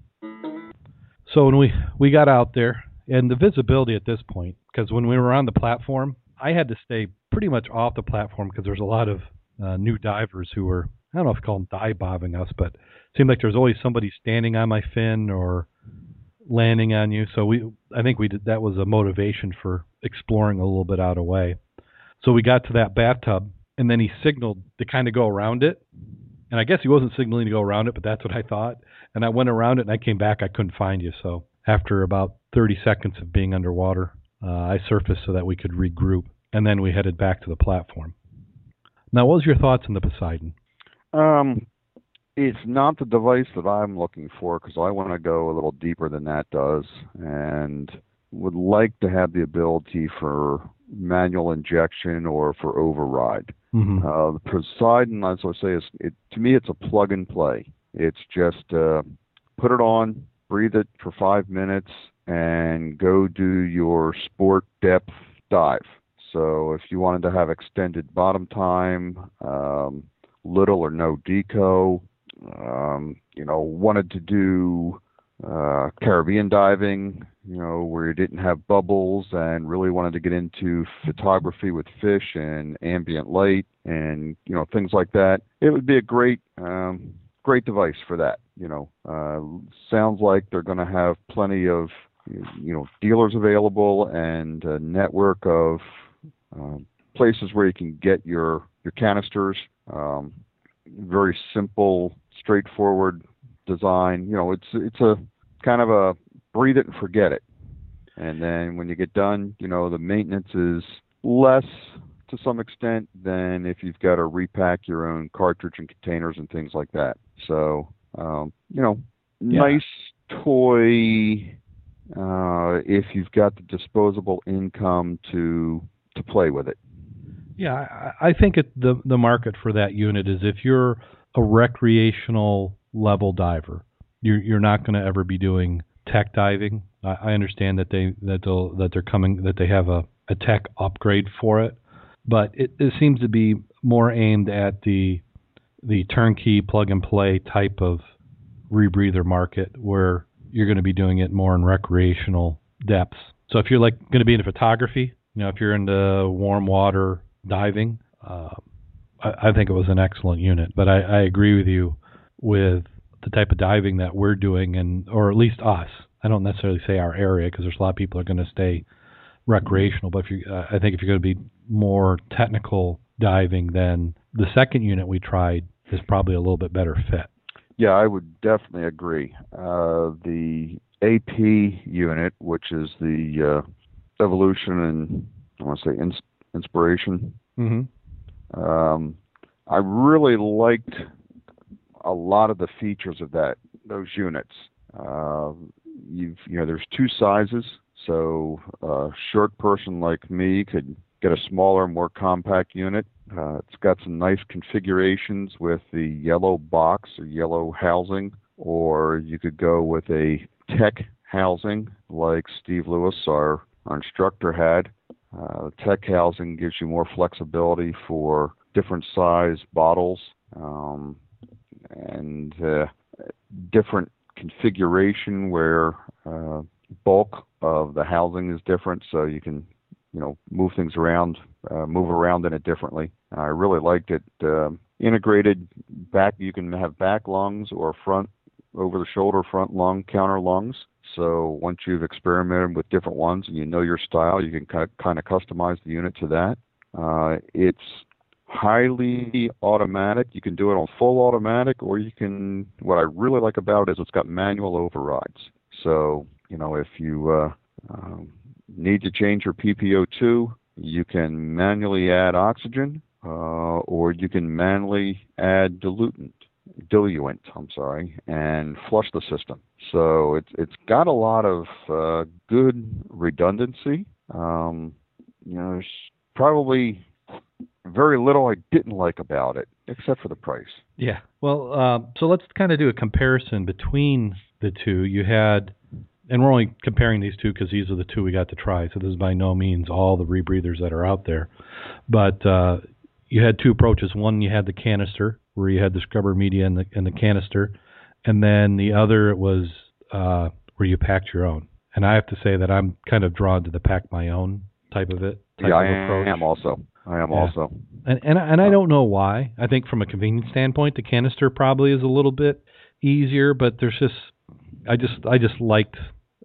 So when we we got out there, and the visibility at this point, because when we were on the platform, I had to stay pretty much off the platform because there's a lot of uh, new divers who were I don't know if to call them dive bobbing us, but it seemed like there's always somebody standing on my fin or landing on you. So we I think we did that was a motivation for exploring a little bit out of way. So we got to that bathtub, and then he signaled to kind of go around it. And I guess he wasn't signaling to go around it, but that's what I thought. And I went around it, and I came back. I couldn't find you. So after about 30 seconds of being underwater, uh, I surfaced so that we could regroup, and then we headed back to the platform. Now, what was your thoughts on the Poseidon? Um, it's not the device that I'm looking for because I want to go a little deeper than that does, and would like to have the ability for manual injection or for override. Mm-hmm. Uh, the Poseidon, as I say, is it to me it's a plug and play. It's just uh, put it on, breathe it for five minutes, and go do your sport depth dive. So if you wanted to have extended bottom time, um, little or no deco, um, you know, wanted to do uh, Caribbean diving, you know, where you didn't have bubbles and really wanted to get into photography with fish and ambient light and you know things like that. It would be a great, um, great device for that. You know, uh, sounds like they're going to have plenty of you know dealers available and a network of um, places where you can get your your canisters. Um, very simple, straightforward design. You know, it's it's a kind of a breathe it and forget it. And then when you get done, you know, the maintenance is less to some extent than if you've got to repack your own cartridge and containers and things like that. So, um, you know, Yeah. nice toy uh, if you've got the disposable income to to play with it. Yeah, I, I think it, the the market for that unit is if you're a recreational level diver, you're you're not going to ever be doing tech diving. I, I understand that they that they'll that they're coming that they have a, a tech upgrade for it, but it, it seems to be more aimed at the the turnkey plug and play type of rebreather market where you're going to be doing it more in recreational depths. So if you're like going to be into photography, you know, if you're into warm water diving, uh, I, I think it was an excellent unit. But I, I agree with you with the type of diving that we're doing, and or at least us. I don't necessarily say our area because there's a lot of people are going to stay recreational. But if you, uh, I think if you're going to be more technical diving, then the second unit we tried is probably a little bit better fit. Yeah, I would definitely agree. Uh, the AP unit, which is the uh, evolution and I want to say ins- inspiration. Mm-hmm. Um, I really liked a lot of the features of that those units. Uh, you know there's two sizes, so a short person like me could get a smaller, more compact unit. Uh, it's got some nice configurations with the yellow box or yellow housing, or you could go with a tech housing like Steve Lewis, our, our instructor, had. Uh, tech housing gives you more flexibility for different size bottles um, and uh, different configuration where uh, bulk of the housing is different, so you can you know move things around, uh, move around in it differently. I really liked it. Uh, integrated back, you can have back lungs or front over the shoulder front lung counter lungs. So once you've experimented with different ones and you know your style, you can kind of customize the unit to that. Uh, it's highly automatic. You can do it on full automatic, or you can. What I really like about it is it's got manual overrides. So you know if you uh, um, need to change your PPO2, you can manually add oxygen, uh, or you can manually add diluent diluent, I'm sorry, and flush the system. So it's it's got a lot of uh, good redundancy. Um, you know, there's probably very little I didn't like about it, except for the price. Yeah. Well, uh, so let's kind of do a comparison between the two. You had, and we're only comparing these two because these are the two we got to try. So this is by no means all the rebreathers that are out there, but uh, you had two approaches. One, you had the canister, where you had the scrubber media and the and the canister, and then the other was uh, where you packed your own. And I have to say that I'm kind of drawn to the pack my own type of it. Type yeah, of I approach. am also. I am Yeah. also. And and and I don't know why. I think from a convenience standpoint, the canister probably is a little bit easier, but there's just I just I just liked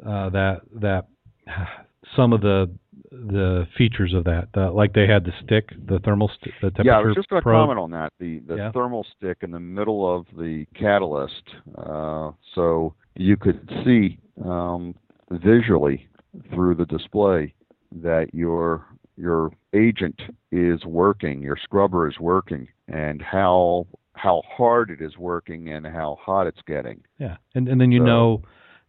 uh, that that some of the the features of that. The, like they had the stick, the thermal, st- the temperature Yeah, I was just going to comment on that. The the Yeah. thermal stick in the middle of the catalyst, uh, so you could see um, visually through the display that your your agent is working, your scrubber is working, and how how hard it is working and how hot it's getting. Yeah, and and then you So- know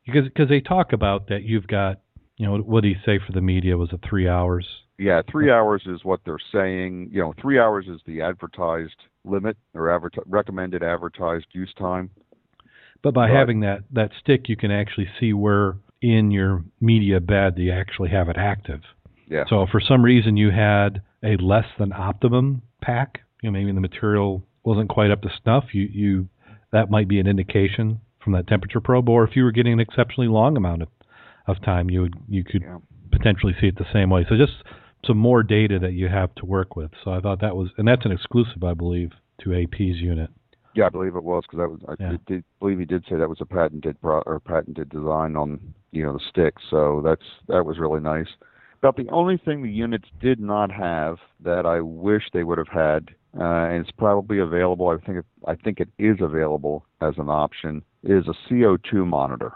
because because they talk about that you've got you know what do you say for the media was it three hours? Yeah, three hours is what they're saying. You know, three hours is the advertised limit or advert- recommended advertised use time. But by Right. having that that stick, you can actually see where in your media bed you actually have it active. Yeah. So if for some reason you had a less than optimum pack, you know maybe the material wasn't quite up to snuff, you you that might be an indication from that temperature probe. Or if you were getting an exceptionally long amount of of time, you would you could Yeah. potentially see it the same way. So just some more data that you have to work with. So I thought that was, and that's an exclusive, I believe, to AP's unit. Yeah, I believe it was because that was. I Yeah. did believe he did say that was a patented pro, or patented design on you know the stick. So that's that was really nice. About the only thing the units did not have that I wish they would have had, uh, and it's probably available. I think it, I think it is available as an option. Is a CO2 monitor.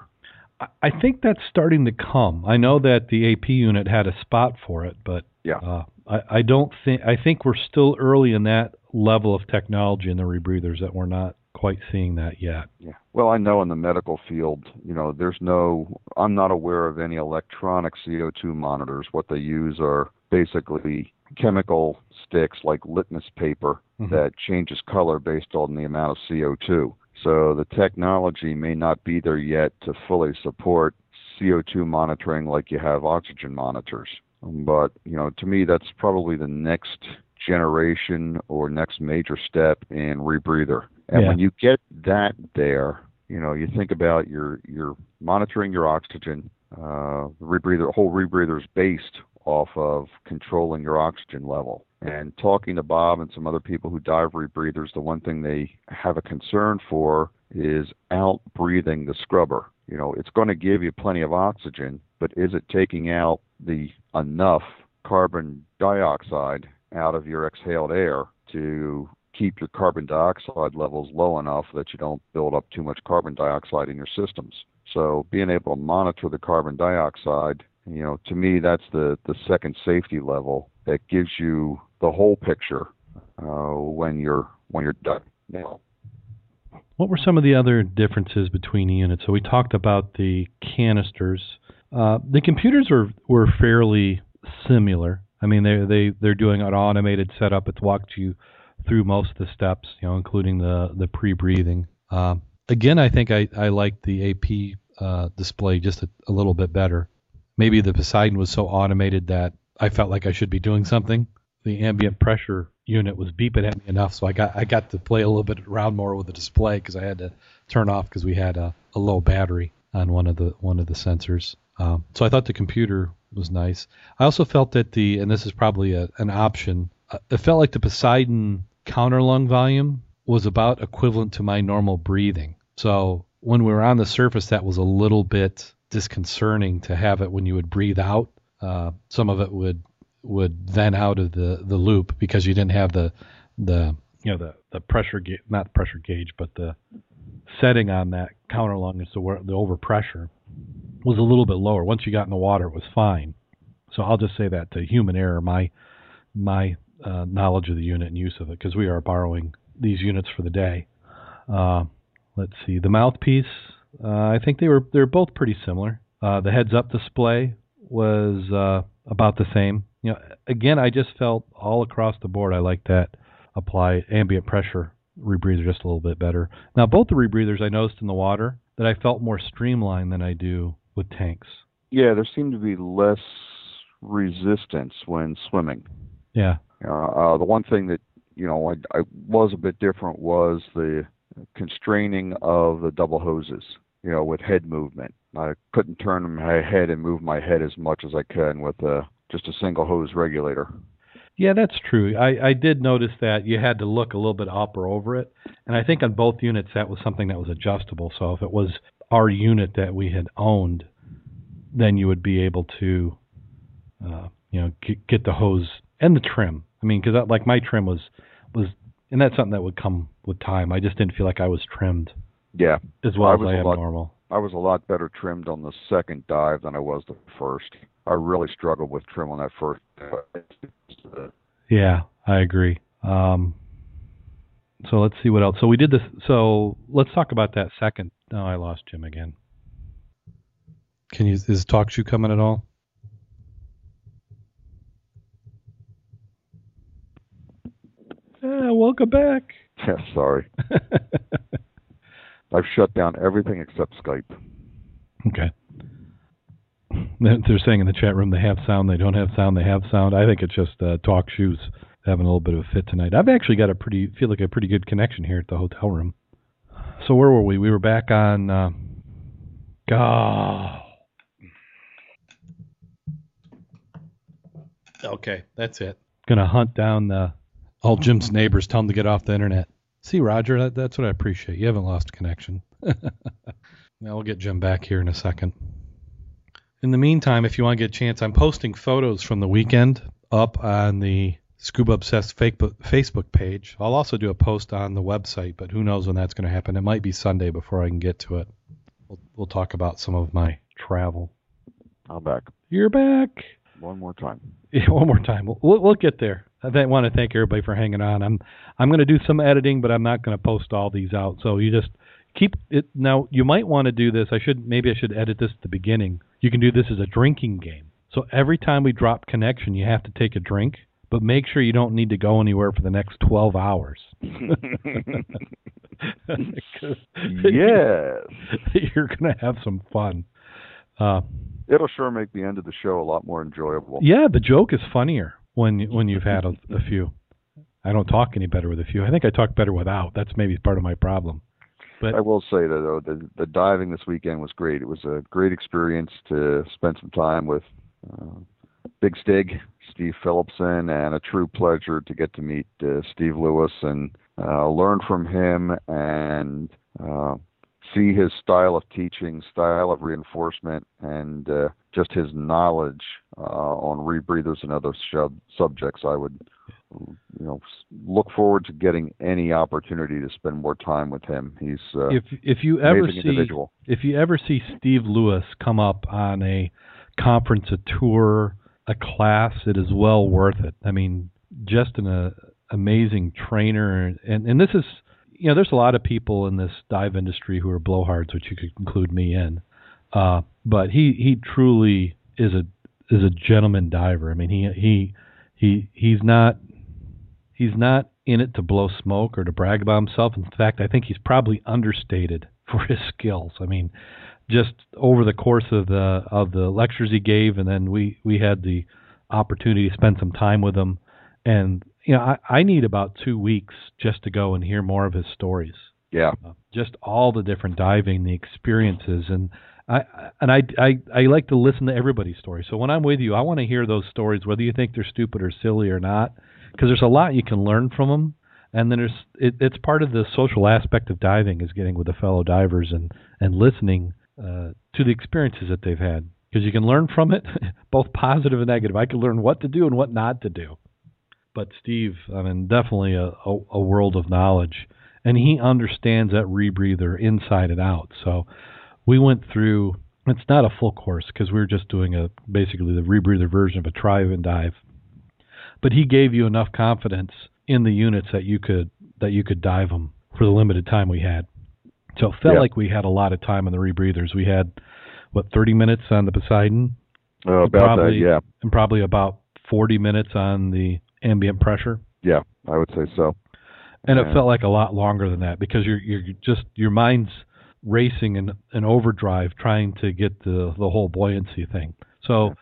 I- I think that's starting to come. I know that the AP unit had a spot for it, but Yeah. uh, I, I don't think I think we're still early in that level of technology in the rebreathers that we're not quite seeing that yet. Yeah. Well, I know in the medical field, you know, there's no, I'm not aware of any electronic CO2 monitors. What they use are basically chemical sticks like litmus paper Mhm. that changes color based on the amount of CO2. So the technology may not be there yet to fully support CO2 monitoring like you have oxygen monitors. But, you know, to me, that's probably the next generation or next major step in rebreather. And Yeah. when you get that there, you know, you think about your you're monitoring your oxygen. Uh, the rebreather, whole rebreather is based off of controlling your oxygen level. And talking to Bob and some other people who dive rebreathers, the one thing they have a concern for is out breathing the scrubber. You know, it's going to give you plenty of oxygen, but is it taking out the enough carbon dioxide out of your exhaled air to keep your carbon dioxide levels low enough that you don't build up too much carbon dioxide in your systems. So being able to monitor the carbon dioxide, you know, to me that's the the second safety level that gives you the whole picture uh, when you're when you're done. Now, What were some of the other differences between the units? So we talked about the canisters. Uh, the computers were were fairly similar. I mean, they they they're doing an automated setup. It's walked you through most of the steps, you know, including the the pre-breathing. Um, again, I think I I liked the AP uh, display just a, a little bit better. Maybe the Poseidon was so automated that I felt like I should be doing something. The ambient pressure unit was beeping at me enough, so I got I got to play a little bit around more with the display because I had to turn off because we had a, a low battery on one of the one of the sensors. Um, so I thought the computer was nice. I also felt that the and this is probably a, an option. Uh, it felt like the Poseidon counter lung volume was about equivalent to my normal breathing. So when we were on the surface, that was a little bit disconcerting to have it when you would breathe out. Uh, some of it would would then out of the, the loop because you didn't have the the you know the the pressure gauge not pressure gauge but the setting on that counter lung is the the overpressure was a little bit lower. Once you got in the water, it was fine. So I'll just say that to human error, my my uh, knowledge of the unit and use of it, because we are borrowing these units for the day. Uh, let's see, the mouthpiece. Uh, I think they were they're both pretty similar. Uh, the heads-up display was uh, about the same. You know, again, I just felt all across the board I like that apply ambient pressure rebreather just a little bit better. Now, both the rebreathers I noticed in the water that I felt more streamlined than I do with tanks. yeah, there seemed to be less resistance when swimming. Yeah. Uh, uh, the one thing that you know I, I was a bit different was the constraining of the double hoses. You know, with head movement, I couldn't turn my head and move my head as much as I can with uh, just a single hose regulator. Yeah, that's true. I, I did notice that you had to look a little bit up or over it. And I think on both units that was something that was adjustable. So if it was our unit that we had owned, then you would be able to, uh, you know, get, get the hose and the trim. I mean, because like my trim was was, and that's something that would come with time. I just didn't feel like I was trimmed Yeah, as well I as I am lot- normal. I was a lot better trimmed on the second dive than I was the first. I really struggled with trim on that first. dive. Yeah, I agree. Um, so let's see what else. So we did this. So let's talk about that second. Oh, I lost Jim again. Can you? Is TalkShoe coming at all? Ah, welcome back. Yeah, sorry. I've shut down everything except Skype. okay. They're they're saying in the chat room they have sound, they don't have sound, they have sound. I think it's just uh, TalkShoe's having a little bit of a fit tonight. I've actually got a pretty feel like a pretty good connection here at the hotel room. So where were we? We were back on. Uh, oh. Okay, that's it. Gonna hunt down the, all Jim's neighbors, tell them to get off the internet. See, Roger, that, that's what I appreciate. You haven't lost connection. now we'll get Jim back here in a second. In the meantime, if you want to get a chance, I'm posting photos from the weekend up on the Scuba Obsessed Facebook Facebook page. I'll also do a post on the website, but who knows when that's going to happen. It might be Sunday before I can get to it. We'll, we'll talk about some of my travel. I'm back You're back. one more time. Yeah, one more time. We'll, we'll, we'll get there. I want to thank everybody for hanging on. I'm I'm going to do some editing, but I'm not going to post all these out. So you just keep it. Now you might want to do this. I should maybe I should edit this at the beginning. You can do this as a drinking game. So every time we drop connection, you have to take a drink, but make sure you don't need to go anywhere for the next 12 hours. yes, You're going to have some fun. Uh, it'll sure make the end of the show a lot more enjoyable. Yeah, the joke is funnier when when you've had a, a few. I don't talk any better with a few. I think I talk better without. That's maybe part of my problem. But I will say that though the the diving this weekend was great. It was a great experience to spend some time with uh, Big Stig, Steve Phillipson, and a true pleasure to get to meet uh, Steve Lewis and uh, learn from him and uh, see his style of teaching, style of reinforcement, and uh, just his knowledge uh, on rebreathers and other sub- subjects, I would, you know, look forward to getting any opportunity to spend more time with him. He's uh, if if you ever see individual. if you ever see Steve Lewis come up on a conference, a tour, a class, it is well worth it. I mean, just an uh, amazing trainer, and and this is you know, there's a lot of people in this dive industry who are blowhards, which you could include me in. Uh, but he he truly is a is a gentleman diver. I mean, he he he he's not he's not in it to blow smoke or to brag about himself. In fact, I think he's probably understated for his skills. I mean, just over the course of the of the lectures he gave, and then we we had the opportunity to spend some time with him, and you know, I, I need about two weeks just to go and hear more of his stories. Yeah, Uh, just all the different diving, the experiences, and I and I I I like to listen to everybody's story. So when I'm with you, I want to hear those stories, whether you think they're stupid or silly or not, because there's a lot you can learn from them. And then there's it, it's part of the social aspect of diving is getting with the fellow divers and and listening uh, to the experiences that they've had because you can learn from it, both positive and negative. I can learn what to do and what not to do. But Steve, I mean, definitely a, a, a world of knowledge, and he understands that rebreather inside and out. So we went through. It's not a full course because we were just doing a basically the rebreather version of a try and dive. But he gave you enough confidence in the units that you could that you could dive them for the limited time we had. So it felt Yeah. like we had a lot of time on the rebreathers. We had what 30 minutes on the Poseidon uh, about Probably- that. Yeah, and probably about 40 minutes on the ambient pressure. yeah, I would say so. And it felt like a lot longer than that because you're you're just your mind's racing in an overdrive trying to get the the whole buoyancy thing. So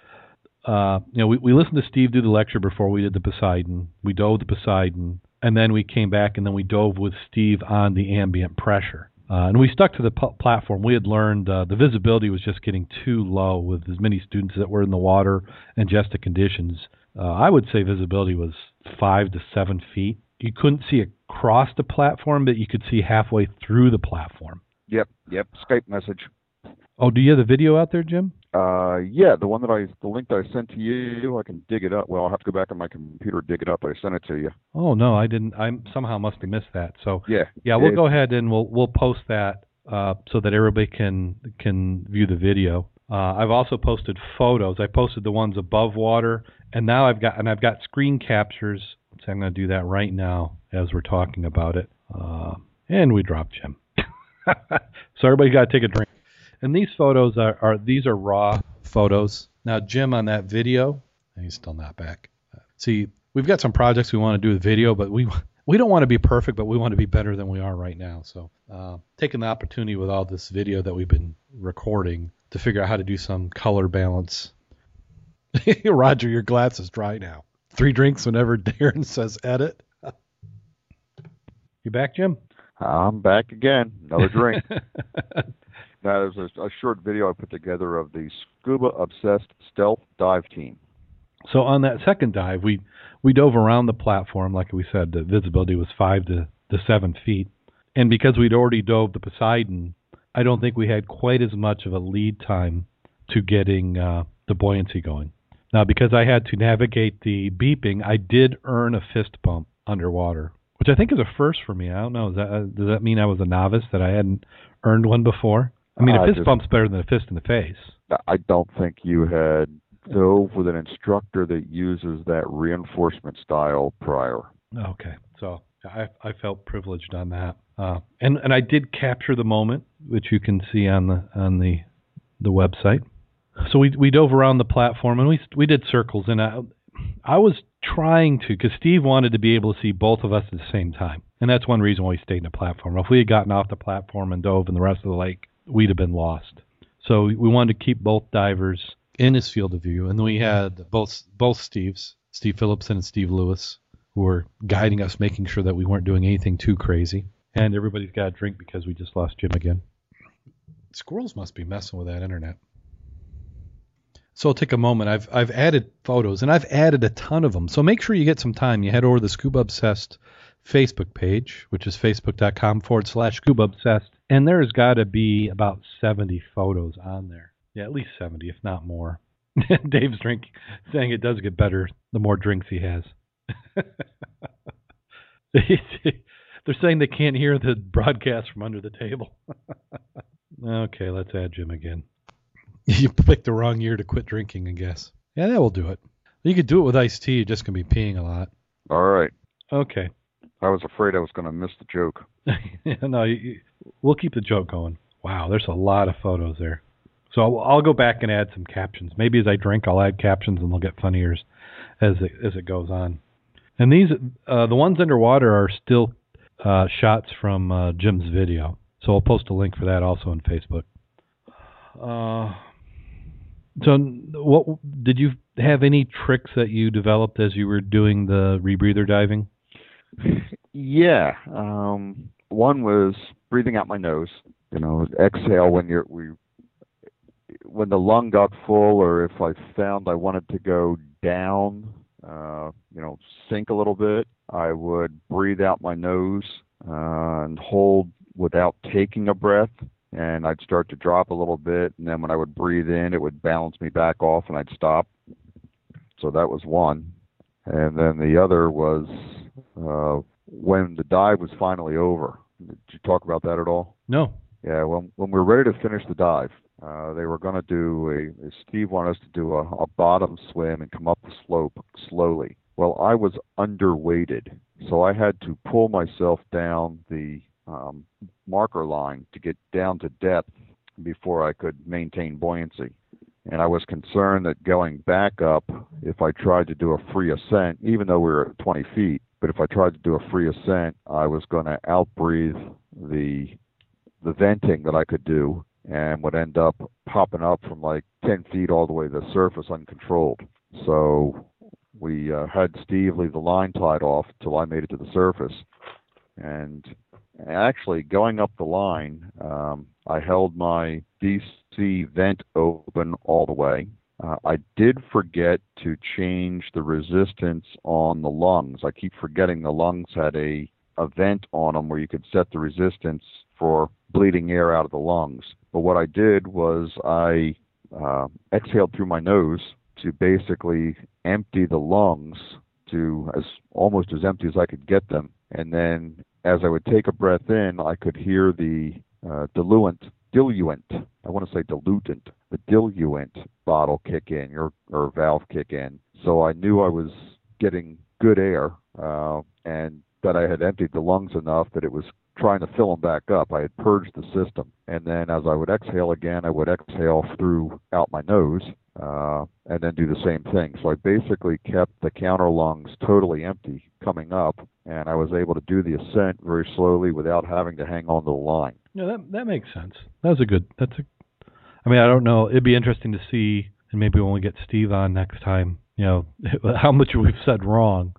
uh, you know, we, we listened to Steve do the lecture before we did the Poseidon. We dove the Poseidon, and then we came back and then we dove with Steve on the ambient pressure. Uh, and we stuck to the p- platform. We had learned uh, the visibility was just getting too low with as many students that were in the water and just the conditions. Uh, I would say visibility was five to seven feet. You couldn't see across the platform, but you could see halfway through the platform. Yep, yep. Skype message. Oh, do you have the video out there, Jim? Uh, yeah, the one that I, the link that I sent to you, I can dig it up. Well, I'll have to go back on my computer dig it up. I sent it to you. Oh no, I didn't. I somehow must have missed that. So Yeah, Yeah, we'll It- go ahead and we'll we'll post that uh, so that everybody can can view the video. Uh, I've also posted photos. I posted the ones above water, and now I've got and I've got screen captures. So I'm going to do that right now as we're talking about it. Uh, and we dropped Jim. so everybody got to take a drink. And these photos are, are these are raw photos. Now Jim on that video, he's still not back. See, we've got some projects we want to do with video, but we we don't want to be perfect, but we want to be better than we are right now. So, uh, taking the opportunity with all this video that we've been recording to figure out how to do some color balance. Roger, your glass is dry now. Three drinks whenever Darren says edit. You back, Jim? I'm back again. Another drink. Now, there's a, a short video I put together of the Scuba Obsessed Stealth Dive Team. So on that second dive, we we dove around the platform, like we said, the visibility was five to, to seven feet, and because we'd already dove the Poseidon, I don't think we had quite as much of a lead time to getting uh, the buoyancy going. Now, because I had to navigate the beeping, I did earn a fist bump underwater, which I think is a first for me. I don't know. Is that, uh, does that mean I was a novice that I hadn't earned one before? I mean, a fist just- bump's better than a fist in the face. I don't think you had dove with an instructor that uses that reinforcement style prior. Okay, so I I felt privileged on that, uh, and and I did capture the moment, which you can see on the on the the website. So we we dove around the platform and we we did circles, and I I was trying to because Steve wanted to be able to see both of us at the same time, and that's one reason why we stayed in the platform. If we had gotten off the platform and dove in the rest of the lake, we'd have been lost. So we wanted to keep both divers in his field of view, and we had both both Steves, Steve Phillipson and Steve Lewis, who were guiding us, making sure that we weren't doing anything too crazy. And everybody's got a drink because we just lost Jim again. Squirrels must be messing with that internet. So I'll take a moment. I've I've added photos and I've added a ton of them. So make sure you get some time. You head over to the Scuba Obsessed Facebook page, which is facebook.com forward slash scuba obsessed, and there's got to be about 70 photos on there. Yeah, at least 70, if not more. Dave's drink saying it does get better the more drinks he has. They're saying they can't hear the broadcast from under the table. okay, let's add Jim again. You picked the wrong year to quit drinking, I guess. Yeah, that will do it. You could do it with iced tea. You're just going to be peeing a lot. All right. Okay. I was afraid I was going to miss the joke. no, you, you, we'll keep the joke going. Wow, there's a lot of photos there. So I'll, I'll, go back and add some captions. Maybe as I drink, I'll add captions and they'll get funnier as it, as it goes on. And these, uh, the ones underwater are still uh, shots from uh, Jim's video. So I'll post a link for that also on Facebook. Uh, so, what did you have any tricks that you developed as you were doing the rebreather diving? Yeah. Um, one was breathing out my nose. You know, exhale when you're we when the lung got full, or if I found I wanted to go down, uh, you know, sink a little bit, I would breathe out my nose uh, and hold without taking a breath, and I'd start to drop a little bit, and then when I would breathe in, it would balance me back off, and I'd stop. So that was one, and then the other was uh, when the dive was finally over. Did you talk about that at all? No. Yeah, when when we were ready to finish the dive, uh, they were going to do a. Steve wanted us to do a, a bottom swim and come up the slope slowly. Well, I was underweighted, so I had to pull myself down the um, marker line to get down to depth before I could maintain buoyancy. And I was concerned that going back up, if I tried to do a free ascent, even though we were at 20 feet, but if I tried to do a free ascent, I was going to outbreathe the the venting that I could do and would end up popping up from like 10 feet all the way to the surface uncontrolled. So we uh, had Steve leave the line tied off till I made it to the surface. And actually, going up the line, um, I held my DC vent open all the way uh, I did forget to change the resistance on the lungs. I keep forgetting the lungs had a, a vent on them where you could set the resistance for bleeding air out of the lungs. But what I did was I uh, exhaled through my nose to basically empty the lungs to as almost as empty as I could get them. And then as I would take a breath in, I could hear the uh, diluent diluent. I want to say dilutant. The diluent bottle kick in or or valve kick in. So I knew I was getting good air uh, and that I had emptied the lungs enough that it was trying to fill them back up. I had purged the system, and then as I would exhale again, I would exhale through out my nose, uh, and then do the same thing. So I basically kept the counter lungs totally empty coming up, and I was able to do the ascent very slowly without having to hang on to the line. Yeah, that that makes sense. That was a good. That's a. I mean, I don't know. It'd be interesting to see, and maybe when we get Steve on next time, you know, how much we've said wrong.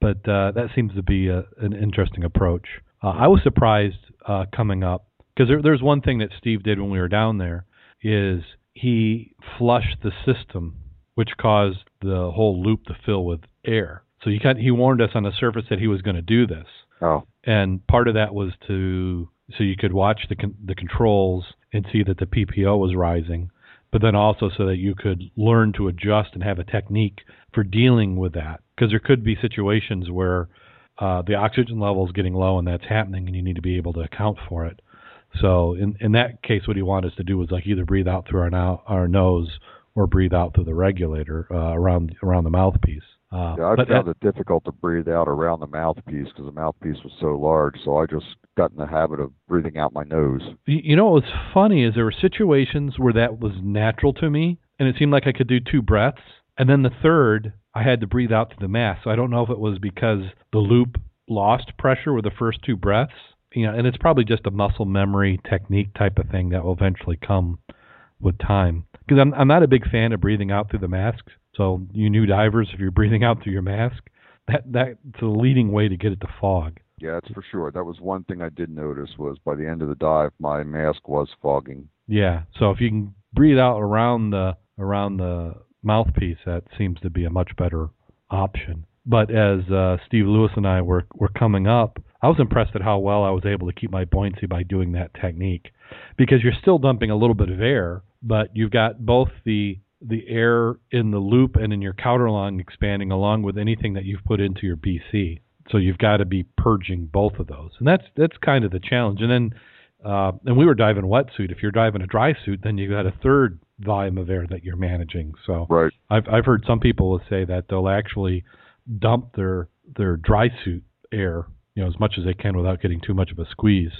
But uh, that seems to be a, an interesting approach. Uh, I was surprised uh, coming up because there, there's one thing that Steve did when we were down there is he flushed the system, which caused the whole loop to fill with air. So he kind he warned us on the surface that he was going to do this. Oh. And part of that was to so you could watch the con- the controls and see that the PPO was rising, but then also so that you could learn to adjust and have a technique for dealing with that. Because there could be situations where uh, the oxygen level is getting low and that's happening, and you need to be able to account for it. So in in that case, what he wanted us to do was like either breathe out through our now our nose or breathe out through the regulator uh, around around the mouthpiece. Uh, yeah, I found that, it difficult to breathe out around the mouthpiece because the mouthpiece was so large. So I just got in the habit of breathing out my nose. You know what was funny is there were situations where that was natural to me, and it seemed like I could do two breaths, and then the third I had to breathe out through the mask. So I don't know if it was because the loop lost pressure with the first two breaths, you know, and it's probably just a muscle memory technique type of thing that will eventually come with time. Because I'm I'm not a big fan of breathing out through the mask. So you new divers, if you're breathing out through your mask, that that's the leading way to get it to fog. Yeah, that's for sure. That was one thing I did notice was by the end of the dive, my mask was fogging. Yeah. So if you can breathe out around the around the mouthpiece, that seems to be a much better option. But as uh, Steve Lewis and I were were coming up, I was impressed at how well I was able to keep my buoyancy by doing that technique, because you're still dumping a little bit of air, but you've got both the the air in the loop and in your counterlung expanding along with anything that you've put into your BC. So you've got to be purging both of those, and that's that's kind of the challenge. And then, uh, and we were diving wetsuit. If you're diving a dry suit, then you've got a third volume of air that you're managing. So Right. I've I've heard some people say that they'll actually dump their their dry suit air, you know, as much as they can without getting too much of a squeeze,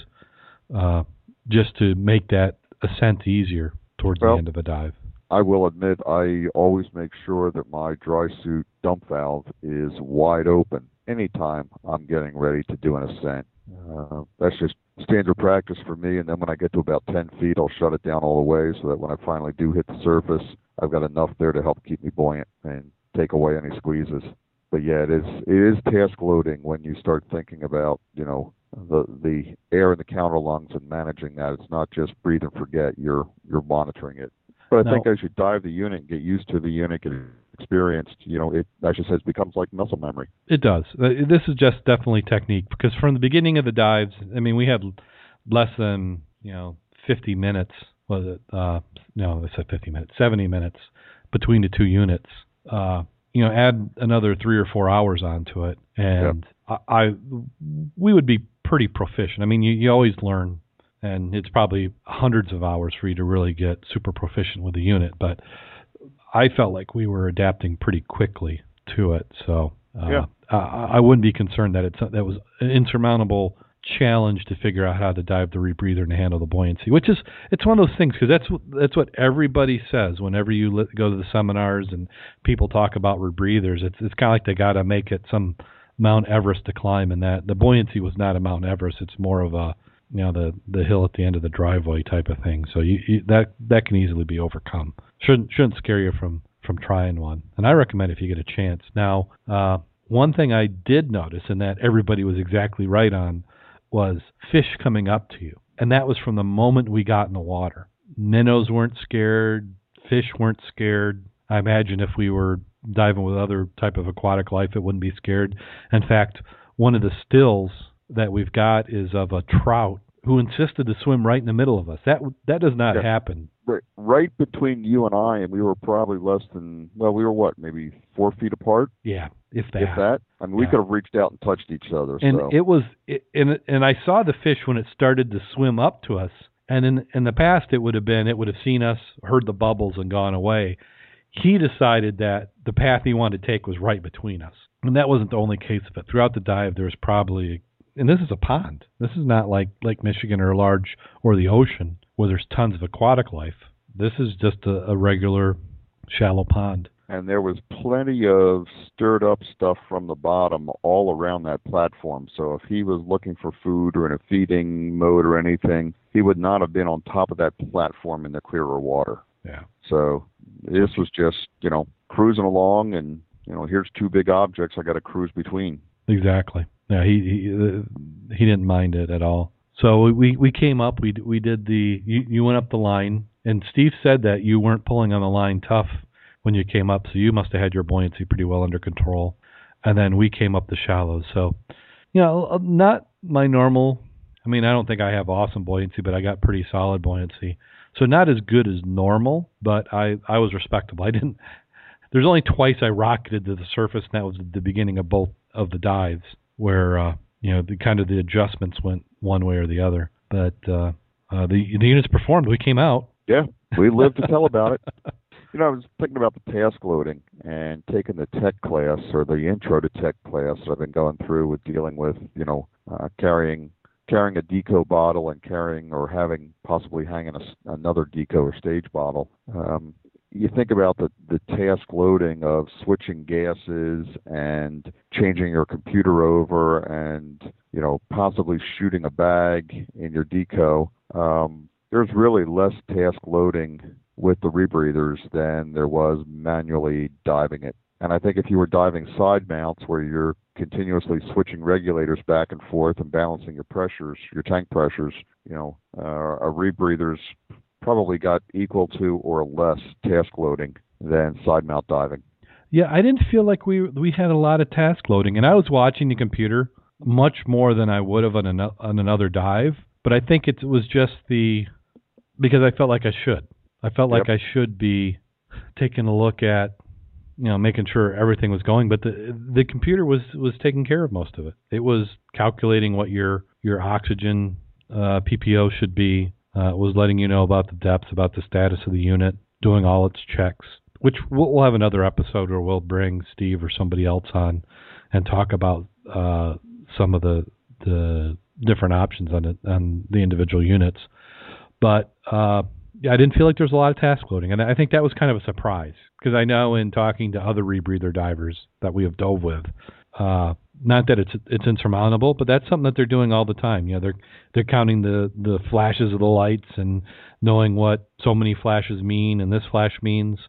uh, just to make that ascent easier towards Well, the end of a dive. I will admit I always make sure that my dry suit dump valve is wide open anytime I'm getting ready to do an ascent. Uh, that's just standard practice for me. And then when I get to about 10 feet, I'll shut it down all the way so that when I finally do hit the surface, I've got enough there to help keep me buoyant and take away any squeezes. But yeah, it is it is task loading when you start thinking about you know the the air in the counter lungs and managing that. It's not just breathe and forget. You're you're monitoring it. But I think as you dive the unit, get used to the unit, get experienced, you know, it as you it becomes like muscle memory. It does. Uh, This is just definitely technique because from the beginning of the dives, I mean, we had less than you know 50 minutes. Was it? Uh, no, I said 50 minutes, 70 minutes between the two units. Uh, you know, add another three or four hours onto it, and I, I we would be pretty proficient. I mean, you, you always learn, and it's probably hundreds of hours for you to really get super proficient with the unit. But I felt like we were adapting pretty quickly to it, so uh, Yeah. I, I wouldn't be concerned that it's that was an insurmountable challenge to figure out how to dive the rebreather and handle the buoyancy. Which is it's one of those things because that's what- that's what everybody says whenever you li- go to the seminars and people talk about rebreathers. It's it's kind of like they got to make it some Mount Everest to climb, and that the buoyancy was not a Mount Everest. It's more of a you know the the hill at the end of the driveway type of thing. So you, you that that can easily be overcome. Shouldn't shouldn't scare you from from trying one. And I recommend if you get a chance. Now, uh, one thing I did notice, and that everybody was exactly right on, was fish coming up to you, and that was from the moment we got in the water. Minnows weren't scared. Fish weren't scared. I imagine if we were diving with other type of aquatic life, it wouldn't be scared. In fact, one of the stills that we've got is of a trout who insisted to swim right in the middle of us. That that does not Yeah. happen. Right, right between you and I, and we were probably less than well, we were what, maybe four feet apart, Yeah, if that. if that. I mean, we could have reached out and touched each other. and so it was it, and and I saw the fish when it started to swim up to us. And in in the past, it would have been it would have seen us, heard the bubbles, and gone away. He decided that the path he wanted to take was right between us, and that wasn't the only case of it. Throughout the dive, there was probably, and this is a pond. This is not like Lake Michigan or large or the ocean where there's tons of aquatic life. This is just a, a regular shallow pond. and there was plenty of stirred up stuff from the bottom all around that platform. So if he was looking for food or in a feeding mode or anything, he would not have been on top of that platform in the clearer water. Yeah. So this was just, you know, cruising along and, you know, here's two big objects I got to cruise between. Exactly. Yeah, he he uh, he didn't mind it at all. So we we came up. We we did the you you went up the line, and Steve said that you weren't pulling on the line tough when you came up, so you must have had your buoyancy pretty well under control. And then we came up the shallows. So, you know, uh, not my normal. I mean, I don't think I have awesome buoyancy, but I got pretty solid buoyancy. So not as good as normal, but I I was respectable. I didn't. There's only twice I rocketed to the surface, and that was at the beginning of both of the dives, where uh, you know the kind of the adjustments went one way or the other. But uh, uh, the the units performed. We came out. Yeah, we lived to tell about it. You know, I was thinking about the task loading and taking the tech class or the intro to tech class that I've been going through with dealing with, you know, uh, carrying carrying a deco bottle and carrying or having possibly hanging a, another deco or stage bottle. Um, you think about the, the task loading of switching gases and changing your computer over and, you know, possibly shooting a bag in your deco. Um, there's really less task loading with the rebreathers than there was manually diving it. And I think if you were diving side mounts where you're continuously switching regulators back and forth and balancing your pressures, your tank pressures, you know, uh, a rebreather's probably got equal to or less task loading than side mount diving. Yeah, I didn't feel like we we had a lot of task loading, and I was watching the computer much more than I would have on, an, on another dive. But I think it was just the because I felt like I should. I felt like I should be taking a look at you know making sure everything was going but the the computer was was taking care of most of it it was calculating what your your oxygen uh PPO should be uh was letting you know about the depth about the status of the unit doing all its checks which we'll, have another episode where we'll bring Steve or somebody else on and talk about uh some of the the different options on it on the individual units. But uh I didn't feel like there was a lot of task loading, and I think that was kind of a surprise because I know in talking to other rebreather divers that we have dove with, uh, not that it's it's insurmountable, but that's something that they're doing all the time. You know, they're they're counting the the flashes of the lights and knowing what so many flashes mean and this flash means,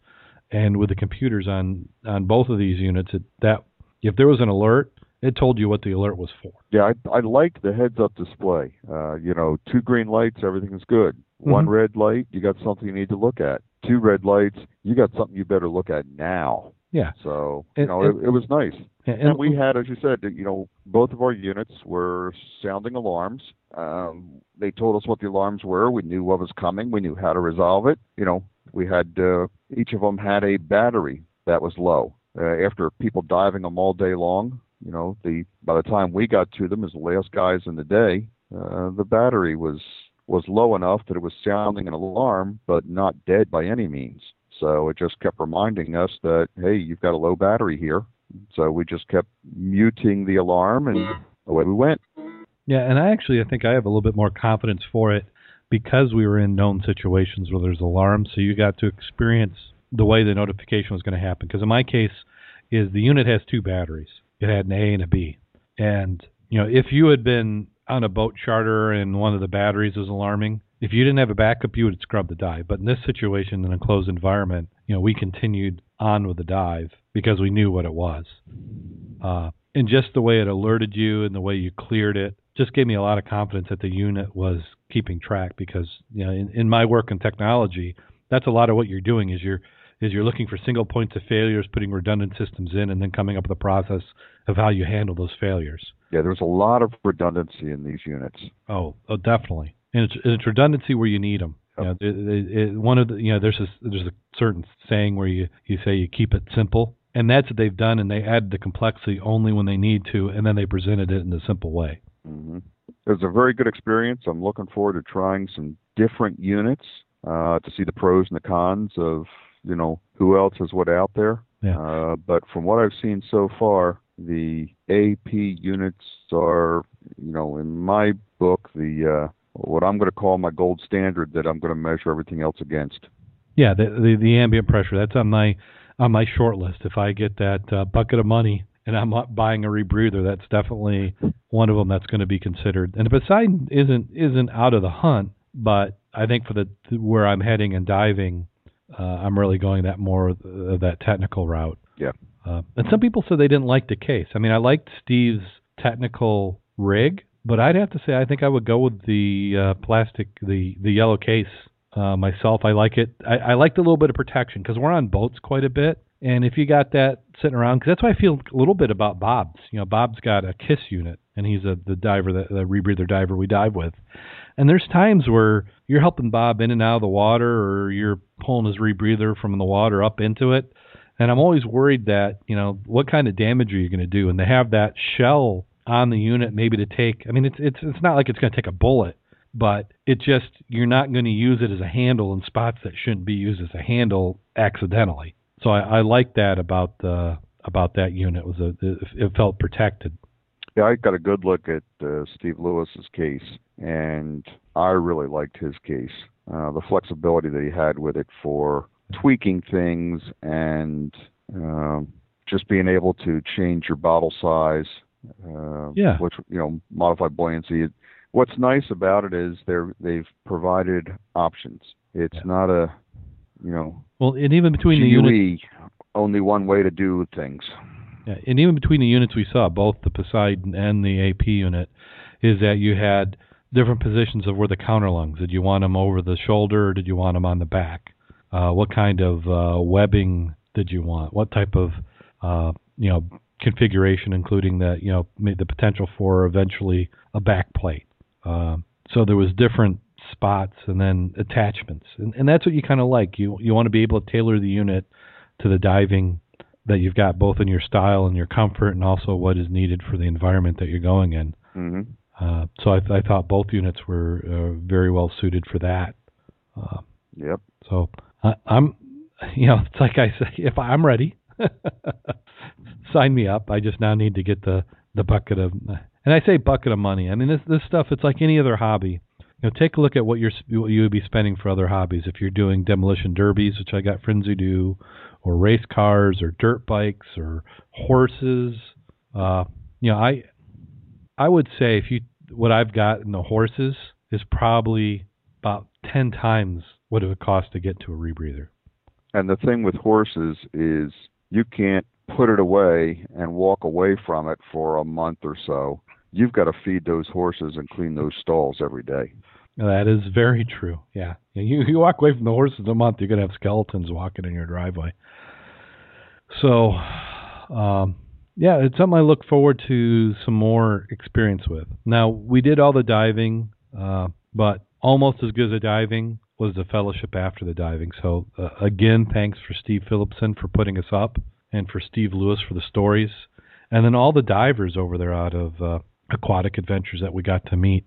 and with the computers on on both of these units, it, that if there was an alert, it told you what the alert was for. Yeah, I, I liked the heads-up display. Uh, you know, two green lights, everything's good. One Mhm. red light, you got something you need to look at. Two red lights, you got something you better look at now. Yeah, So, you And- know, and- it, it was nice. and, And we had, as you said, you know, both of our units were sounding alarms. Um, they told us what the alarms were. We knew what was coming. We knew how to resolve it. You know, we had uh, each of them had a battery that was low. Uh, after people diving them all day long, you know, the by the time we got to them as the last guys in the day, uh, the battery was was low enough that it was sounding an alarm, but not dead by any means. So it just kept reminding us that hey, you've got a low battery here. So we just kept muting the alarm, and away we went. Yeah, and I actually I think I have a little bit more confidence for it because we were in known situations where there's alarms, so you got to experience the way the notification was going to happen. Because in my case, is the unit has two batteries. It had an A and a B, and you know if you had been on a boat charter and one of the batteries was alarming, if you didn't have a backup, you would scrub the dive. But in this situation, in a closed environment, you know we continued on with the dive because we knew what it was. Uh, and just the way it alerted you and the way you cleared it just gave me a lot of confidence that the unit was keeping track because you know in, in my work in technology that's a lot of what you're doing is you're is you're looking for single points of failures putting redundant systems in and then coming up with a process of how you handle those failures Yeah, there's a lot of redundancy in these units. oh, oh definitely and it's, it's redundancy where you need them you know, it, it, one of the you know there's a there's a certain saying where you you say you keep it simple and that's what they've done and they add the complexity only when they need to and then they presented it in a simple way hmm It was a very good experience. I'm looking forward to trying some different units uh, to see the pros and the cons of you know who else is what out there. Yeah. Uh, but from what I've seen so far, the AP units are you know in my book the uh, what I'm going to call my gold standard that I'm going to measure everything else against. Yeah, the, the the ambient pressure. That's on my on my short list. If I get that uh, bucket of money and I'm not buying a rebreather, that's definitely one of them that's going to be considered. And Poseidon isn't isn't out of the hunt, but I think for the where I'm heading and diving, uh, I'm really going that more of that technical route. Yeah. Uh, and some people said they didn't like the case. I mean, I liked Steve's technical rig, but I'd have to say I think I would go with the uh, plastic, the the yellow case uh, myself. I like it. I, I liked a little bit of protection because we're on boats quite a bit, and if you got that sitting around, because that's why I feel a little bit about Bob's. You know, Bob's got a Kiss unit, and he's a the diver, the, the rebreather diver we dive with. And there's times where you're helping Bob in and out of the water, or you're pulling his rebreather from the water up into it. And I'm always worried that you know what kind of damage are you going to do, and they have that shell on the unit maybe to take. I mean, it's it's it's not like it's going to take a bullet, but it just you're not going to use it as a handle in spots that shouldn't be used as a handle accidentally. So I, I like that about the about that unit was a it, it felt protected. Yeah, I got a good look at uh, Steve Lewis's case, and I really liked his case. Uh, the flexibility that he had with it for tweaking things and um, just being able to change your bottle size. Uh, Yeah. Which you know, modified buoyancy. What's nice about it is they're they've provided options. It's Yeah. not a you know Well, and even between the units, only one way to do things. yeah, and even between the units we saw, both the Poseidon and the AP unit, is that you had different positions of where the counterlungs. Did you want them over the shoulder or did you want them on the back? Uh, what kind of uh, webbing did you want? What type of uh, you know configuration, including the you know the potential for eventually a back plate. Uh, so there was different spots and then attachments, and, and that's what you kind of like. You you want to be able to tailor the unit to the diving that you've got, both in your style and your comfort, and also what is needed for the environment that you're going in. hmm Uh, so I, I thought both units were uh, very well suited for that. Uh, Yep. so I, I'm, you know, it's like I say, if I'm ready, sign me up. I just now need to get the the bucket of, and I say bucket of money. I mean this this stuff. It's like any other hobby. You know, take a look at what you're what you would be spending for other hobbies. If you're doing demolition derbies, which I got friends who do, or race cars, or dirt bikes, or horses. Uh, you know, I I would say if you what I've got in the horses is probably about ten times what it would cost to get to a rebreather. And the thing with horses is you can't put it away and walk away from it for a month or so. You've got to feed those horses and clean those stalls every day. That is very true. Yeah, you you walk away from the horses a month, you're gonna have skeletons walking in your driveway. So, um, yeah, it's something I look forward to some more experience with. Now we did all the diving, uh, but almost as good as the diving was the fellowship after the diving. So uh, again, thanks for Steve Phillipson for putting us up, and for Steve Lewis for the stories, and then all the divers over there out of uh, Aquatic Adventures that we got to meet.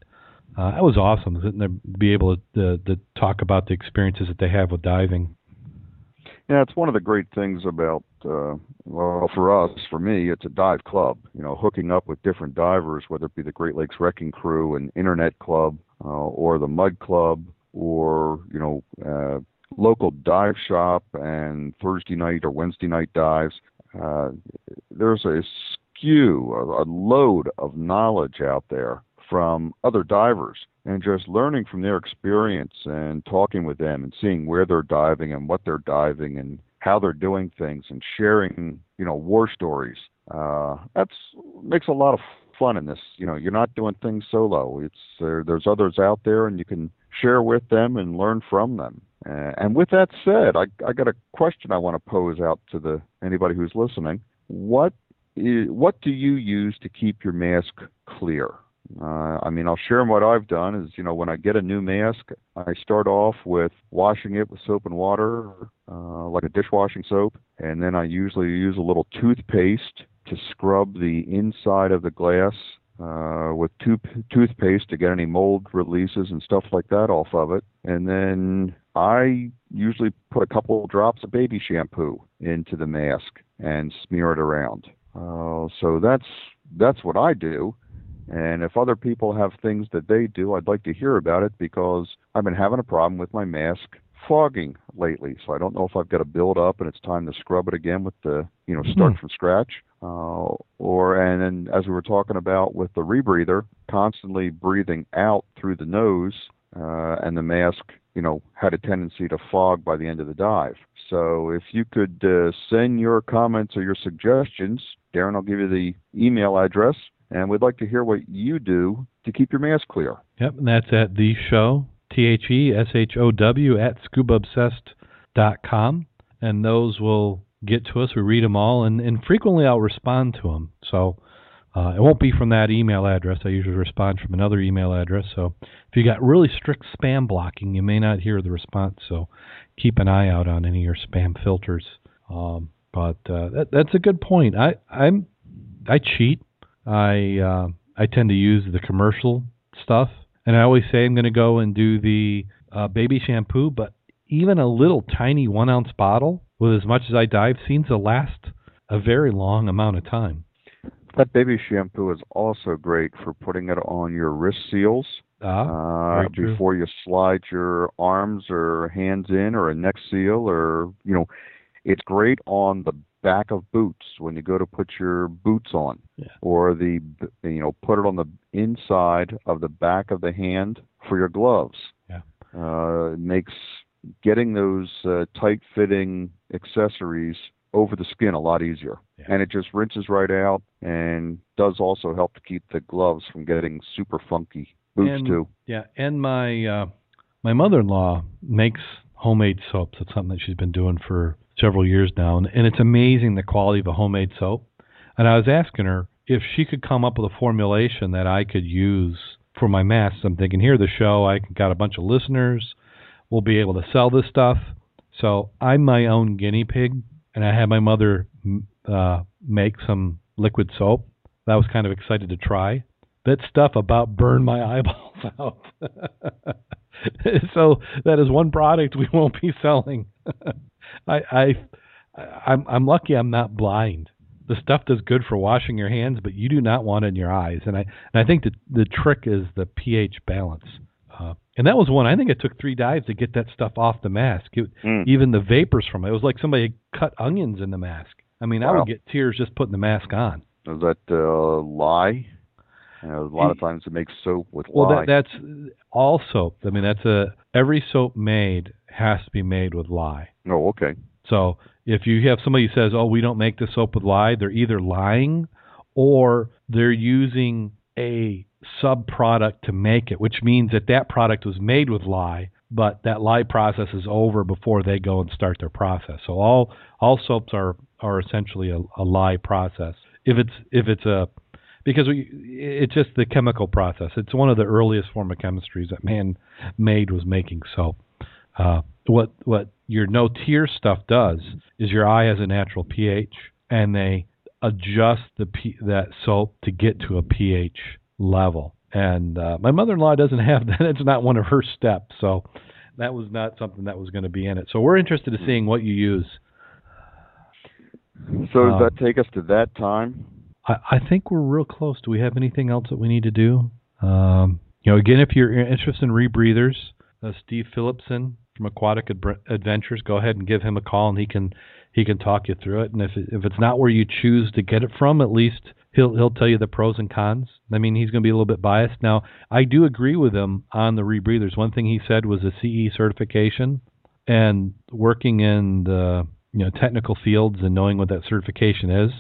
Uh, that was awesome. There, be able to, to talk about the experiences that they have with diving. Yeah, it's one of the great things about uh, well, for us, for me, it's a dive club. You know, hooking up with different divers, whether it be the Great Lakes Wrecking Crew and Internet Club, uh, or the Mud Club, or you know, uh, local dive shop and Thursday night or Wednesday night dives. Uh, there's a skew, a, a load of knowledge out there from other divers and just learning from their experience and talking with them and seeing where they're diving and what they're diving and how they're doing things and sharing, you know, war stories. Uh, that's makes a lot of fun in this. You know, you're not doing things solo. It's there, there's others out there, and you can share with them and learn from them. Uh, and with that said, I, I got a question I want to pose out to the anybody who's listening. What is, what do you use to keep your mask clear? Uh, I mean, I'll share what I've done is, you know, when I get a new mask, I start off with washing it with soap and water, uh, like a dishwashing soap, and then I usually use a little toothpaste to scrub the inside of the glass uh, with tooth toothpaste to get any mold releases and stuff like that off of it. And then I usually put a couple drops of baby shampoo into the mask and smear it around. Uh, so that's that's what I do. And if other people have things that they do, I'd like to hear about it because I've been having a problem with my mask fogging lately. So I don't know if I've got to build up and it's time to scrub it again with the, you know, start Hmm. from scratch. Uh, or, and then as we were talking about with the rebreather, constantly breathing out through the nose, uh, and the mask, you know, had a tendency to fog by the end of the dive. So if you could uh, send your comments or your suggestions, Darren, I'll give you the email address, and we'd like to hear what you do to keep your mask clear. Yep, and that's at the show, T H E S H O W, at scubaobsessed.com. And those will get to us. We read them all, and, and frequently I'll respond to them. So uh, it won't be from that email address. I usually respond from another email address. So if you got really strict spam blocking, you may not hear the response. So keep an eye out on any of your spam filters. Um, but uh, that, that's a good point. I I'm I cheat. I uh, I tend to use the commercial stuff, and I always say I'm going to go and do the uh, baby shampoo. But even a little tiny one ounce bottle with as much as I dive seems to last a very long amount of time. That baby shampoo is also great for putting it on your wrist seals Ah, uh, before you slide your arms or hands in, or a neck seal, or you know, it's great on the back of boots when you go to put your boots on, Yeah. or the you know put it on the inside of the back of the hand for your gloves. Yeah. Uh, makes getting those uh, tight-fitting accessories over the skin a lot easier, Yeah. and it just rinses right out and does also help to keep the gloves from getting super funky Boots And- too. Yeah, and my uh, my mother-in-law makes homemade soaps. It's something that she's been doing for several years now, and, it's amazing the quality of a homemade soap. And I was asking her if she could come up with a formulation that I could use for my masks. I'm thinking here, the show, I got a bunch of listeners. We'll be able to sell this stuff. So I'm my own guinea pig, and I had my mother uh, make some liquid soap. That was kind of excited to try. That stuff about burned my eyeballs out. so that is one product we won't be selling. I, I, I'm, I'm lucky I'm not blind. The stuff does good for washing your hands, but you do not want it in your eyes. And I, and I think that the trick is the pH balance. Uh, and that was one. I think it took three dives to get that stuff off the mask. It, Mm. even the vapors from it. It was like somebody had cut onions in the mask. I mean, I would get tears just putting the mask on. Is that uh, lye? You know, a lot of times it makes soap with Well, lye. Well, that, that's all soap. I mean, that's a every soap made has to be made with lye. oh, okay. So if you have somebody who says, "Oh, we don't make the soap with lye," they're either lying or they're using a sub product to make it, which means that that product was made with lye, but that lye process is over before they go and start their process. So all all soaps are are essentially a, a lye process. If it's if it's a because we, it's just the chemical process. It's one of the earliest form of chemistries that man made was making soap. Uh, what what your no tear stuff does is your eye has a natural pH, and they adjust the P, that soap to get to a pH level. And uh, my mother-in-law doesn't have that; it's not one of her steps, so that was not something that was going to be in it. So we're interested in seeing what you use. So does Um, that take us to that time? I, I think we're real close. Do we have anything else that we need to do? Um, you know, again, if you're interested in rebreathers, uh, Steve Phillipson from Aquatic Ad- Adventures, go ahead and give him a call, and he can he can talk you through it. And if it, if it's not where you choose to get it from, at least he'll he'll tell you the pros and cons. I mean, he's going to be a little bit biased. Now, I do agree with him on the rebreathers. One thing he said was a CE certification, and working in the you know technical fields and knowing what that certification is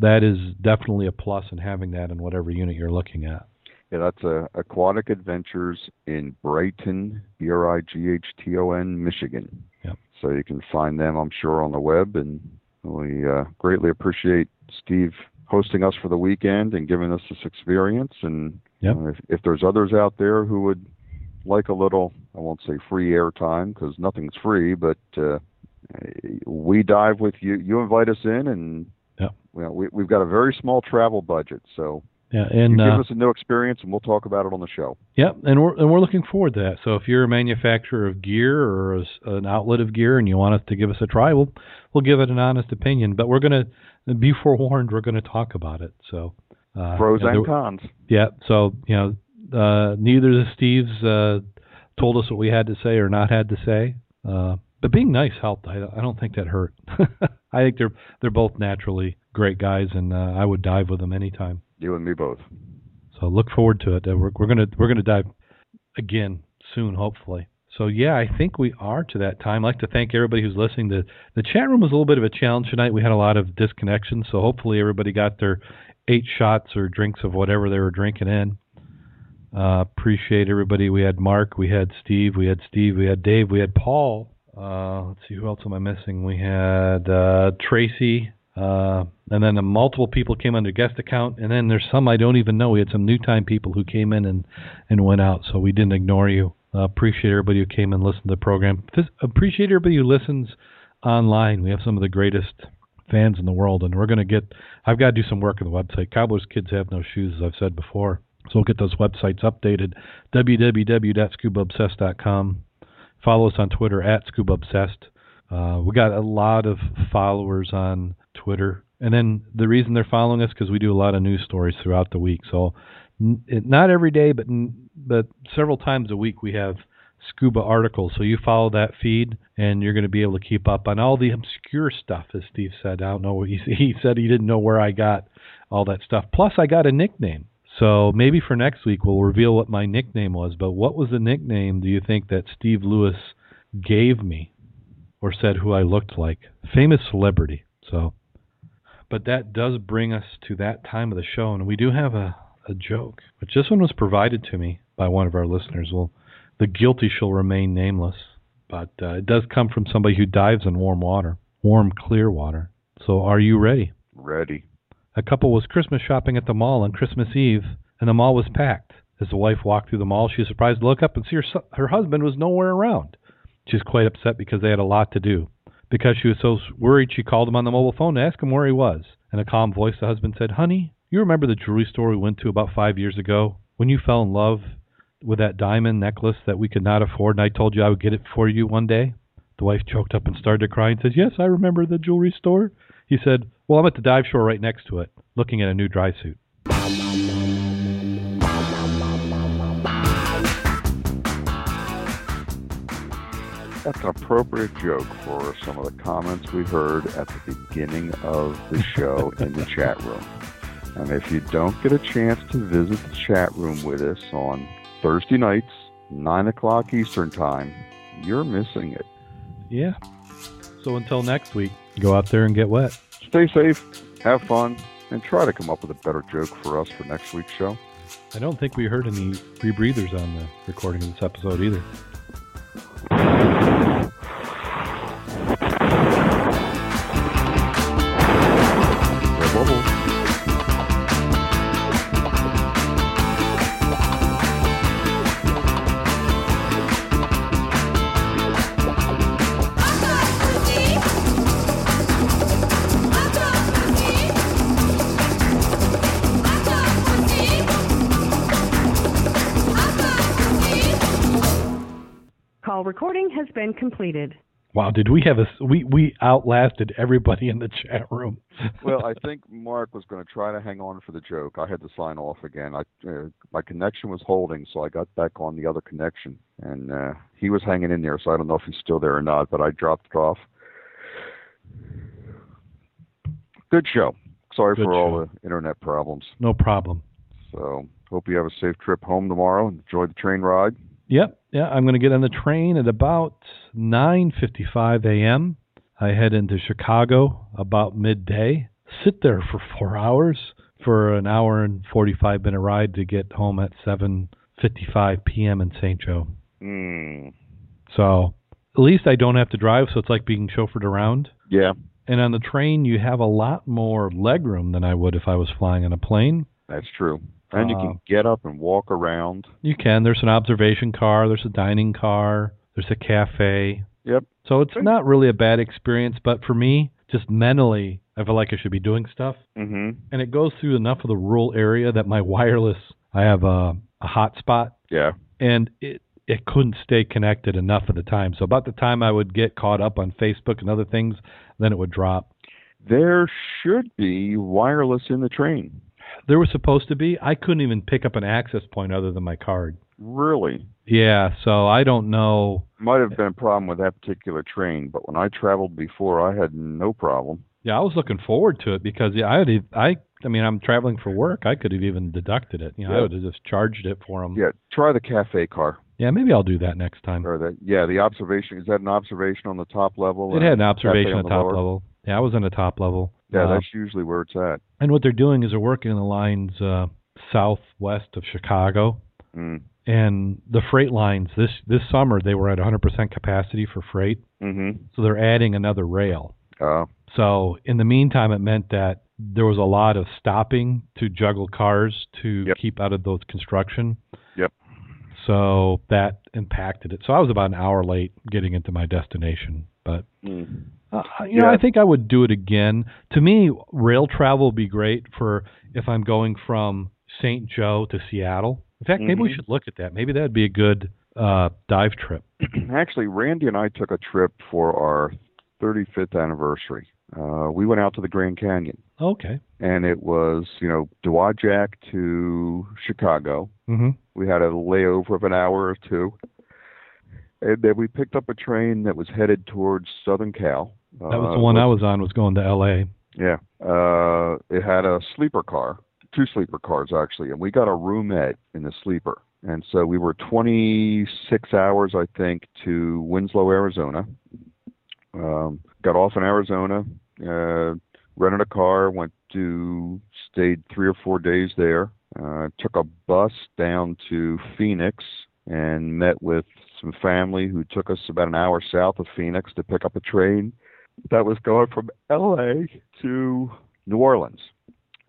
that is definitely a plus in having that in whatever unit you're looking at. Yeah, that's uh, Aquatic Adventures in Brighton, B R I G H T O N, Michigan. Yep. So you can find them, I'm sure, on the web. And we uh, greatly appreciate Steve hosting us for the weekend and giving us this experience. And Yep. uh, if, if there's others out there who would like a little, I won't say free airtime because nothing's free, but uh, we dive with you. You invite us in, and. Well, we, we've got a very small travel budget, so Yeah, you and give uh, us a new experience, and we'll talk about it on the show. yeah, and we're and we're looking forward to that. So if you're a manufacturer of gear or a an outlet of gear and you want us to give us a try, we'll we'll give it an honest opinion. But we're gonna be forewarned. We're gonna talk about it. So uh, Pros you know, and cons. Yeah. So you know, uh, neither of the Steves uh, told us what we had to say or not had to say. Uh, but being nice helped. I, I don't think that hurt. I think they're they're both naturally great guys, and uh, I would dive with them anytime. You and me both. So look forward to it. Uh, We're, we're gonna we're gonna dive again soon, hopefully. So yeah, I think we are to that time. I'd like to thank everybody who's listening. The the chat room was a little bit of a challenge tonight. We had a lot of disconnections, so hopefully everybody got their eight shots or drinks of whatever they were drinking in. Uh, appreciate everybody. We had Mark, we had Steve, we had Steve, we had Dave, we had Paul. Uh, let's see who else am I missing? We had uh, Tracy, uh, and then the multiple people came under guest account, and then there's some I don't even know. We had some new time people who came in and and went out, so we didn't ignore you. Uh, appreciate everybody who came and listened to the program. Appreciate everybody who listens online. We have some of the greatest fans in the world, and we're going to get. I've got to do some work on the website. Cowboys Kids Have No Shoes, as I've said before. So we'll get those websites updated. www.scubaobsessed.com. Follow us on Twitter at ScubaObsessed. Uh, we got a lot of followers on Twitter, and then the reason they're following us because we do a lot of news stories throughout the week. So n- not every day, but n- but several times a week we have scuba articles. So you follow that feed, and you're going to be able to keep up on all the obscure stuff, as Steve said. I don't know. He, he said he didn't know where I got all that stuff. Plus, I got a nickname. So maybe for next week we'll reveal what my nickname was. But what was the nickname do you think that Steve Lewis gave me, or said who I looked like? Famous celebrity. So, but that does bring us to that time of the show, and we do have a a joke. But this one was provided to me by one of our listeners. Well, the guilty shall remain nameless, but uh, it does come from somebody who dives in warm water, warm, clear water. So, are you ready? Ready. A couple was Christmas shopping at the mall on Christmas Eve, and the mall was packed. As the wife walked through the mall, she was surprised to look up and see her, her husband was nowhere around. She was quite upset because they had a lot to do. Because she was so worried, she called him on the mobile phone to ask him where he was. In a calm voice, the husband said, Honey, you remember the jewelry store we went to about five years ago when you fell in love with that diamond necklace that we could not afford and I told you I would get it for you one day? The wife choked up and started to cry and says, Yes, I remember the jewelry store. He said, Well, I'm at the dive shore right next to it, looking at a new dry suit. That's an appropriate joke for some of the comments we heard at the beginning of the show in the chat room. And if you don't get a chance to visit the chat room with us on Thursday nights, 9 o'clock Eastern Time, you're missing it. Yeah. So until next week, go out there and get wet. Stay safe, have fun, and try to come up with a better joke for us for next week's show. I don't think we heard any rebreathers on the recording of this episode either. Completed. Wow, did we have a we we outlasted everybody in the chat room? well, I think Mark was going to try to hang on for the joke. I had to sign off again. I uh, my connection was holding, so I got back on the other connection, and uh, he was hanging in there. So I don't know if he's still there or not, but I dropped it off. Good show. Sorry Good for all the internet problems. no problem. So hope you have a safe trip home tomorrow. Enjoy the train ride. Yep, yeah, I'm going to get on the train at about 9:55 a.m. I head into Chicago about midday. Sit there for 4 hours for an hour and 45 minute ride to get home at 7:55 p.m. in St. Joe. Mm. So, at least I don't have to drive, so it's like being chauffeured around. Yeah, And on the train, you have a lot more legroom than I would if I was flying on a plane. that's true. And you Uh, can get up and walk around. You can. There's an observation car. There's a dining car. There's a cafe. Yep. So it's not really a bad experience, but for me, just mentally, I feel like I should be doing stuff. hmm And it goes through enough of the rural area that my wireless, I have a, a hotspot, Yeah. and it it couldn't stay connected enough of the time. So about the time I would get caught up on Facebook and other things, then it would drop. There should be wireless in the train. There was supposed to be. I couldn't even pick up an access point other than my card. Really? Yeah, so I don't know. Might have been a problem with that particular train, but when I traveled before, I had no problem. Yeah, I was looking forward to it because yeah, I had I I mean I'm traveling for work. I could have even deducted it. You know, I would have just charged it for them. Yeah, try the cafe car Yeah, maybe I'll do that next time. or the yeah the observation. Is that an observation on the top level? It had an observation on the top lower? level. Yeah, I was on the top level. Yeah, Uh, that's usually where it's at. and what they're doing is they're working the lines uh, southwest of Chicago, Mm. and the freight lines this this summer they were at 100% capacity for freight, Mm-hmm. so they're adding another rail. Uh, So in the meantime, it meant that there was a lot of stopping to juggle cars to Yep. keep out of those construction. Yep. So that impacted it. So I was about an hour late getting into my destination. But mm. Uh, you know, I think I would do it again. To me, rail travel would be great for if I'm going from St. Joe to Seattle. In fact, maybe we Mhm. should look at that. Maybe that would be a good uh, dive trip. Actually, Randy and I took a trip for our 35th anniversary. Uh, we went out to the Grand Canyon, Okay. and it was you know Dowagiac to Chicago. hmm We had a layover of an hour or two, and then we picked up a train that was headed towards Southern Cal. That was the one I was on. Was going to L.A. Yeah. Uh, it had a sleeper car, two sleeper cars actually, and we got a roomette in the sleeper. And so we were 26 hours, I think, to Winslow, Arizona. Um, got off in Arizona, uh, rented a car, went to, stayed three or four days there, Uh, took a bus down to Phoenix and met with some family who took us about an hour south of Phoenix to pick up a train that was going from LA to New Orleans.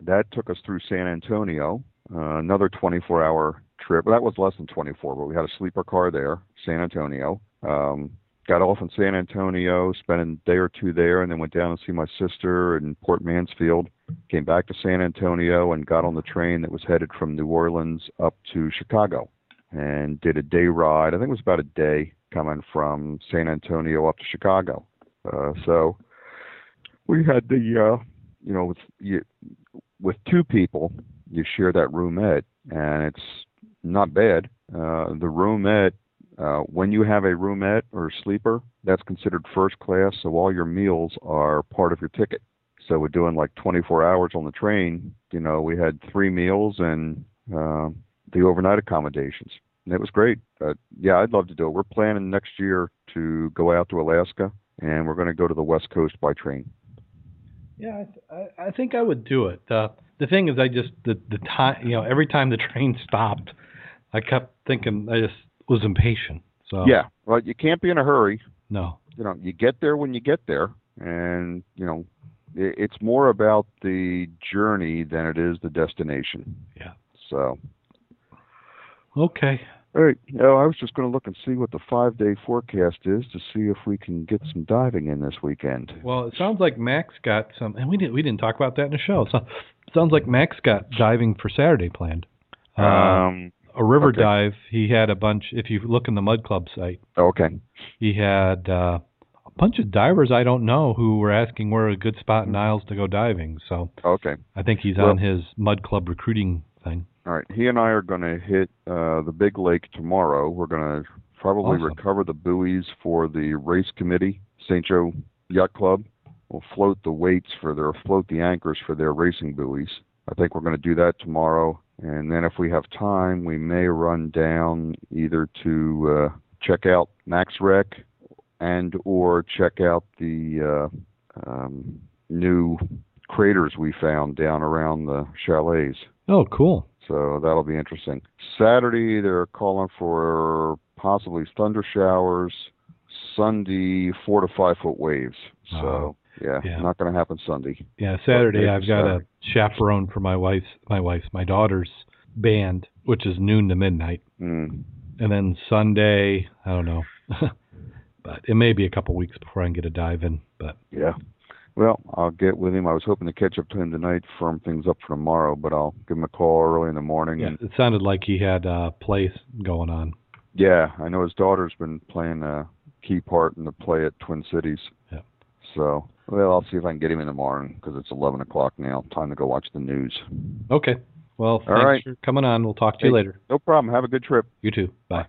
That took us through San Antonio, uh, another 24 hour trip. Well, that was less than 24, but we had a sleeper car there, San Antonio. Um, got off in San Antonio, spent a day or two there, and then went down to see my sister in Port Mansfield. Came back to San Antonio and got on the train that was headed from New Orleans up to Chicago, and did a day ride. I think it was about a day coming from San Antonio up to Chicago. Uh, so we had the, uh, you know, with you, with two people, you share that roomette, and it's not bad. Uh, the roomette uh, when you have a roomette or sleeper, that's considered first class, so all your meals are part of your ticket. So we're doing like 24 hours on the train. You know, we had three meals and uh, the overnight accommodations. And it was great. Uh, yeah, I'd love to do it. We're planning next year to go out to Alaska, and we're going to go to the West Coast by train. Yeah, I, th- I think I would do it. Uh, the thing is, I just the the time you know every time the train stopped, I kept thinking I just was impatient. So Yeah, well, you can't be in a hurry. no, You know, you get there when you get there, and you know, it, it's more about the journey than it is the destination. Yeah. So, okay. All right. No, I was just going to look and see what the five-day forecast is to see if we can get some diving in this weekend. Well, it sounds like Max got some, and we didn't we didn't talk about that in the show. So it sounds like Max got diving for Saturday planned. Uh, Um. a river okay. dive. He had a bunch. If you look in the Mud Club site, Okay. he had uh, a bunch of divers I don't know who were asking where a good spot in Niles to go diving. So Okay. I think he's Well- on his Mud Club recruiting thing. All right. He and I are going to hit uh, the big lake tomorrow. We're going to probably Awesome. recover the buoys for the race committee, St. Joe Yacht Club. We'll float the weights for their float the anchors for their racing buoys. I think we're going to do that tomorrow, and then if we have time, we may run down either to uh, check out Max Rec and or check out the uh, um, new craters we found down around the chalets. Oh, cool. So that'll be interesting. Saturday, they're calling for possibly thunder showers. Sunday, four to five foot waves. So Wow. yeah, Yeah. not going to happen Sunday. Yeah, Saturday I've got Saturday. a chaperone for my wife's my wife's my daughter's band, which is noon to midnight, Mm. and then Sunday I don't know, but it may be a couple weeks before I can get a dive in. But Yeah. Well, I'll get with him. I was hoping to catch up to him tonight, firm things up for tomorrow, but I'll give him a call early in the morning. yeah, And, it sounded like he had a play going on. yeah, I know his daughter's been playing a key part in the play at Twin Cities. Yeah. So, well, I'll see if I can get him in the morning because it's 11 o'clock now. Time to go watch the news. Okay. Well, thanks right. for coming on. We'll talk to you later. No problem. Have a good trip. You too. Bye.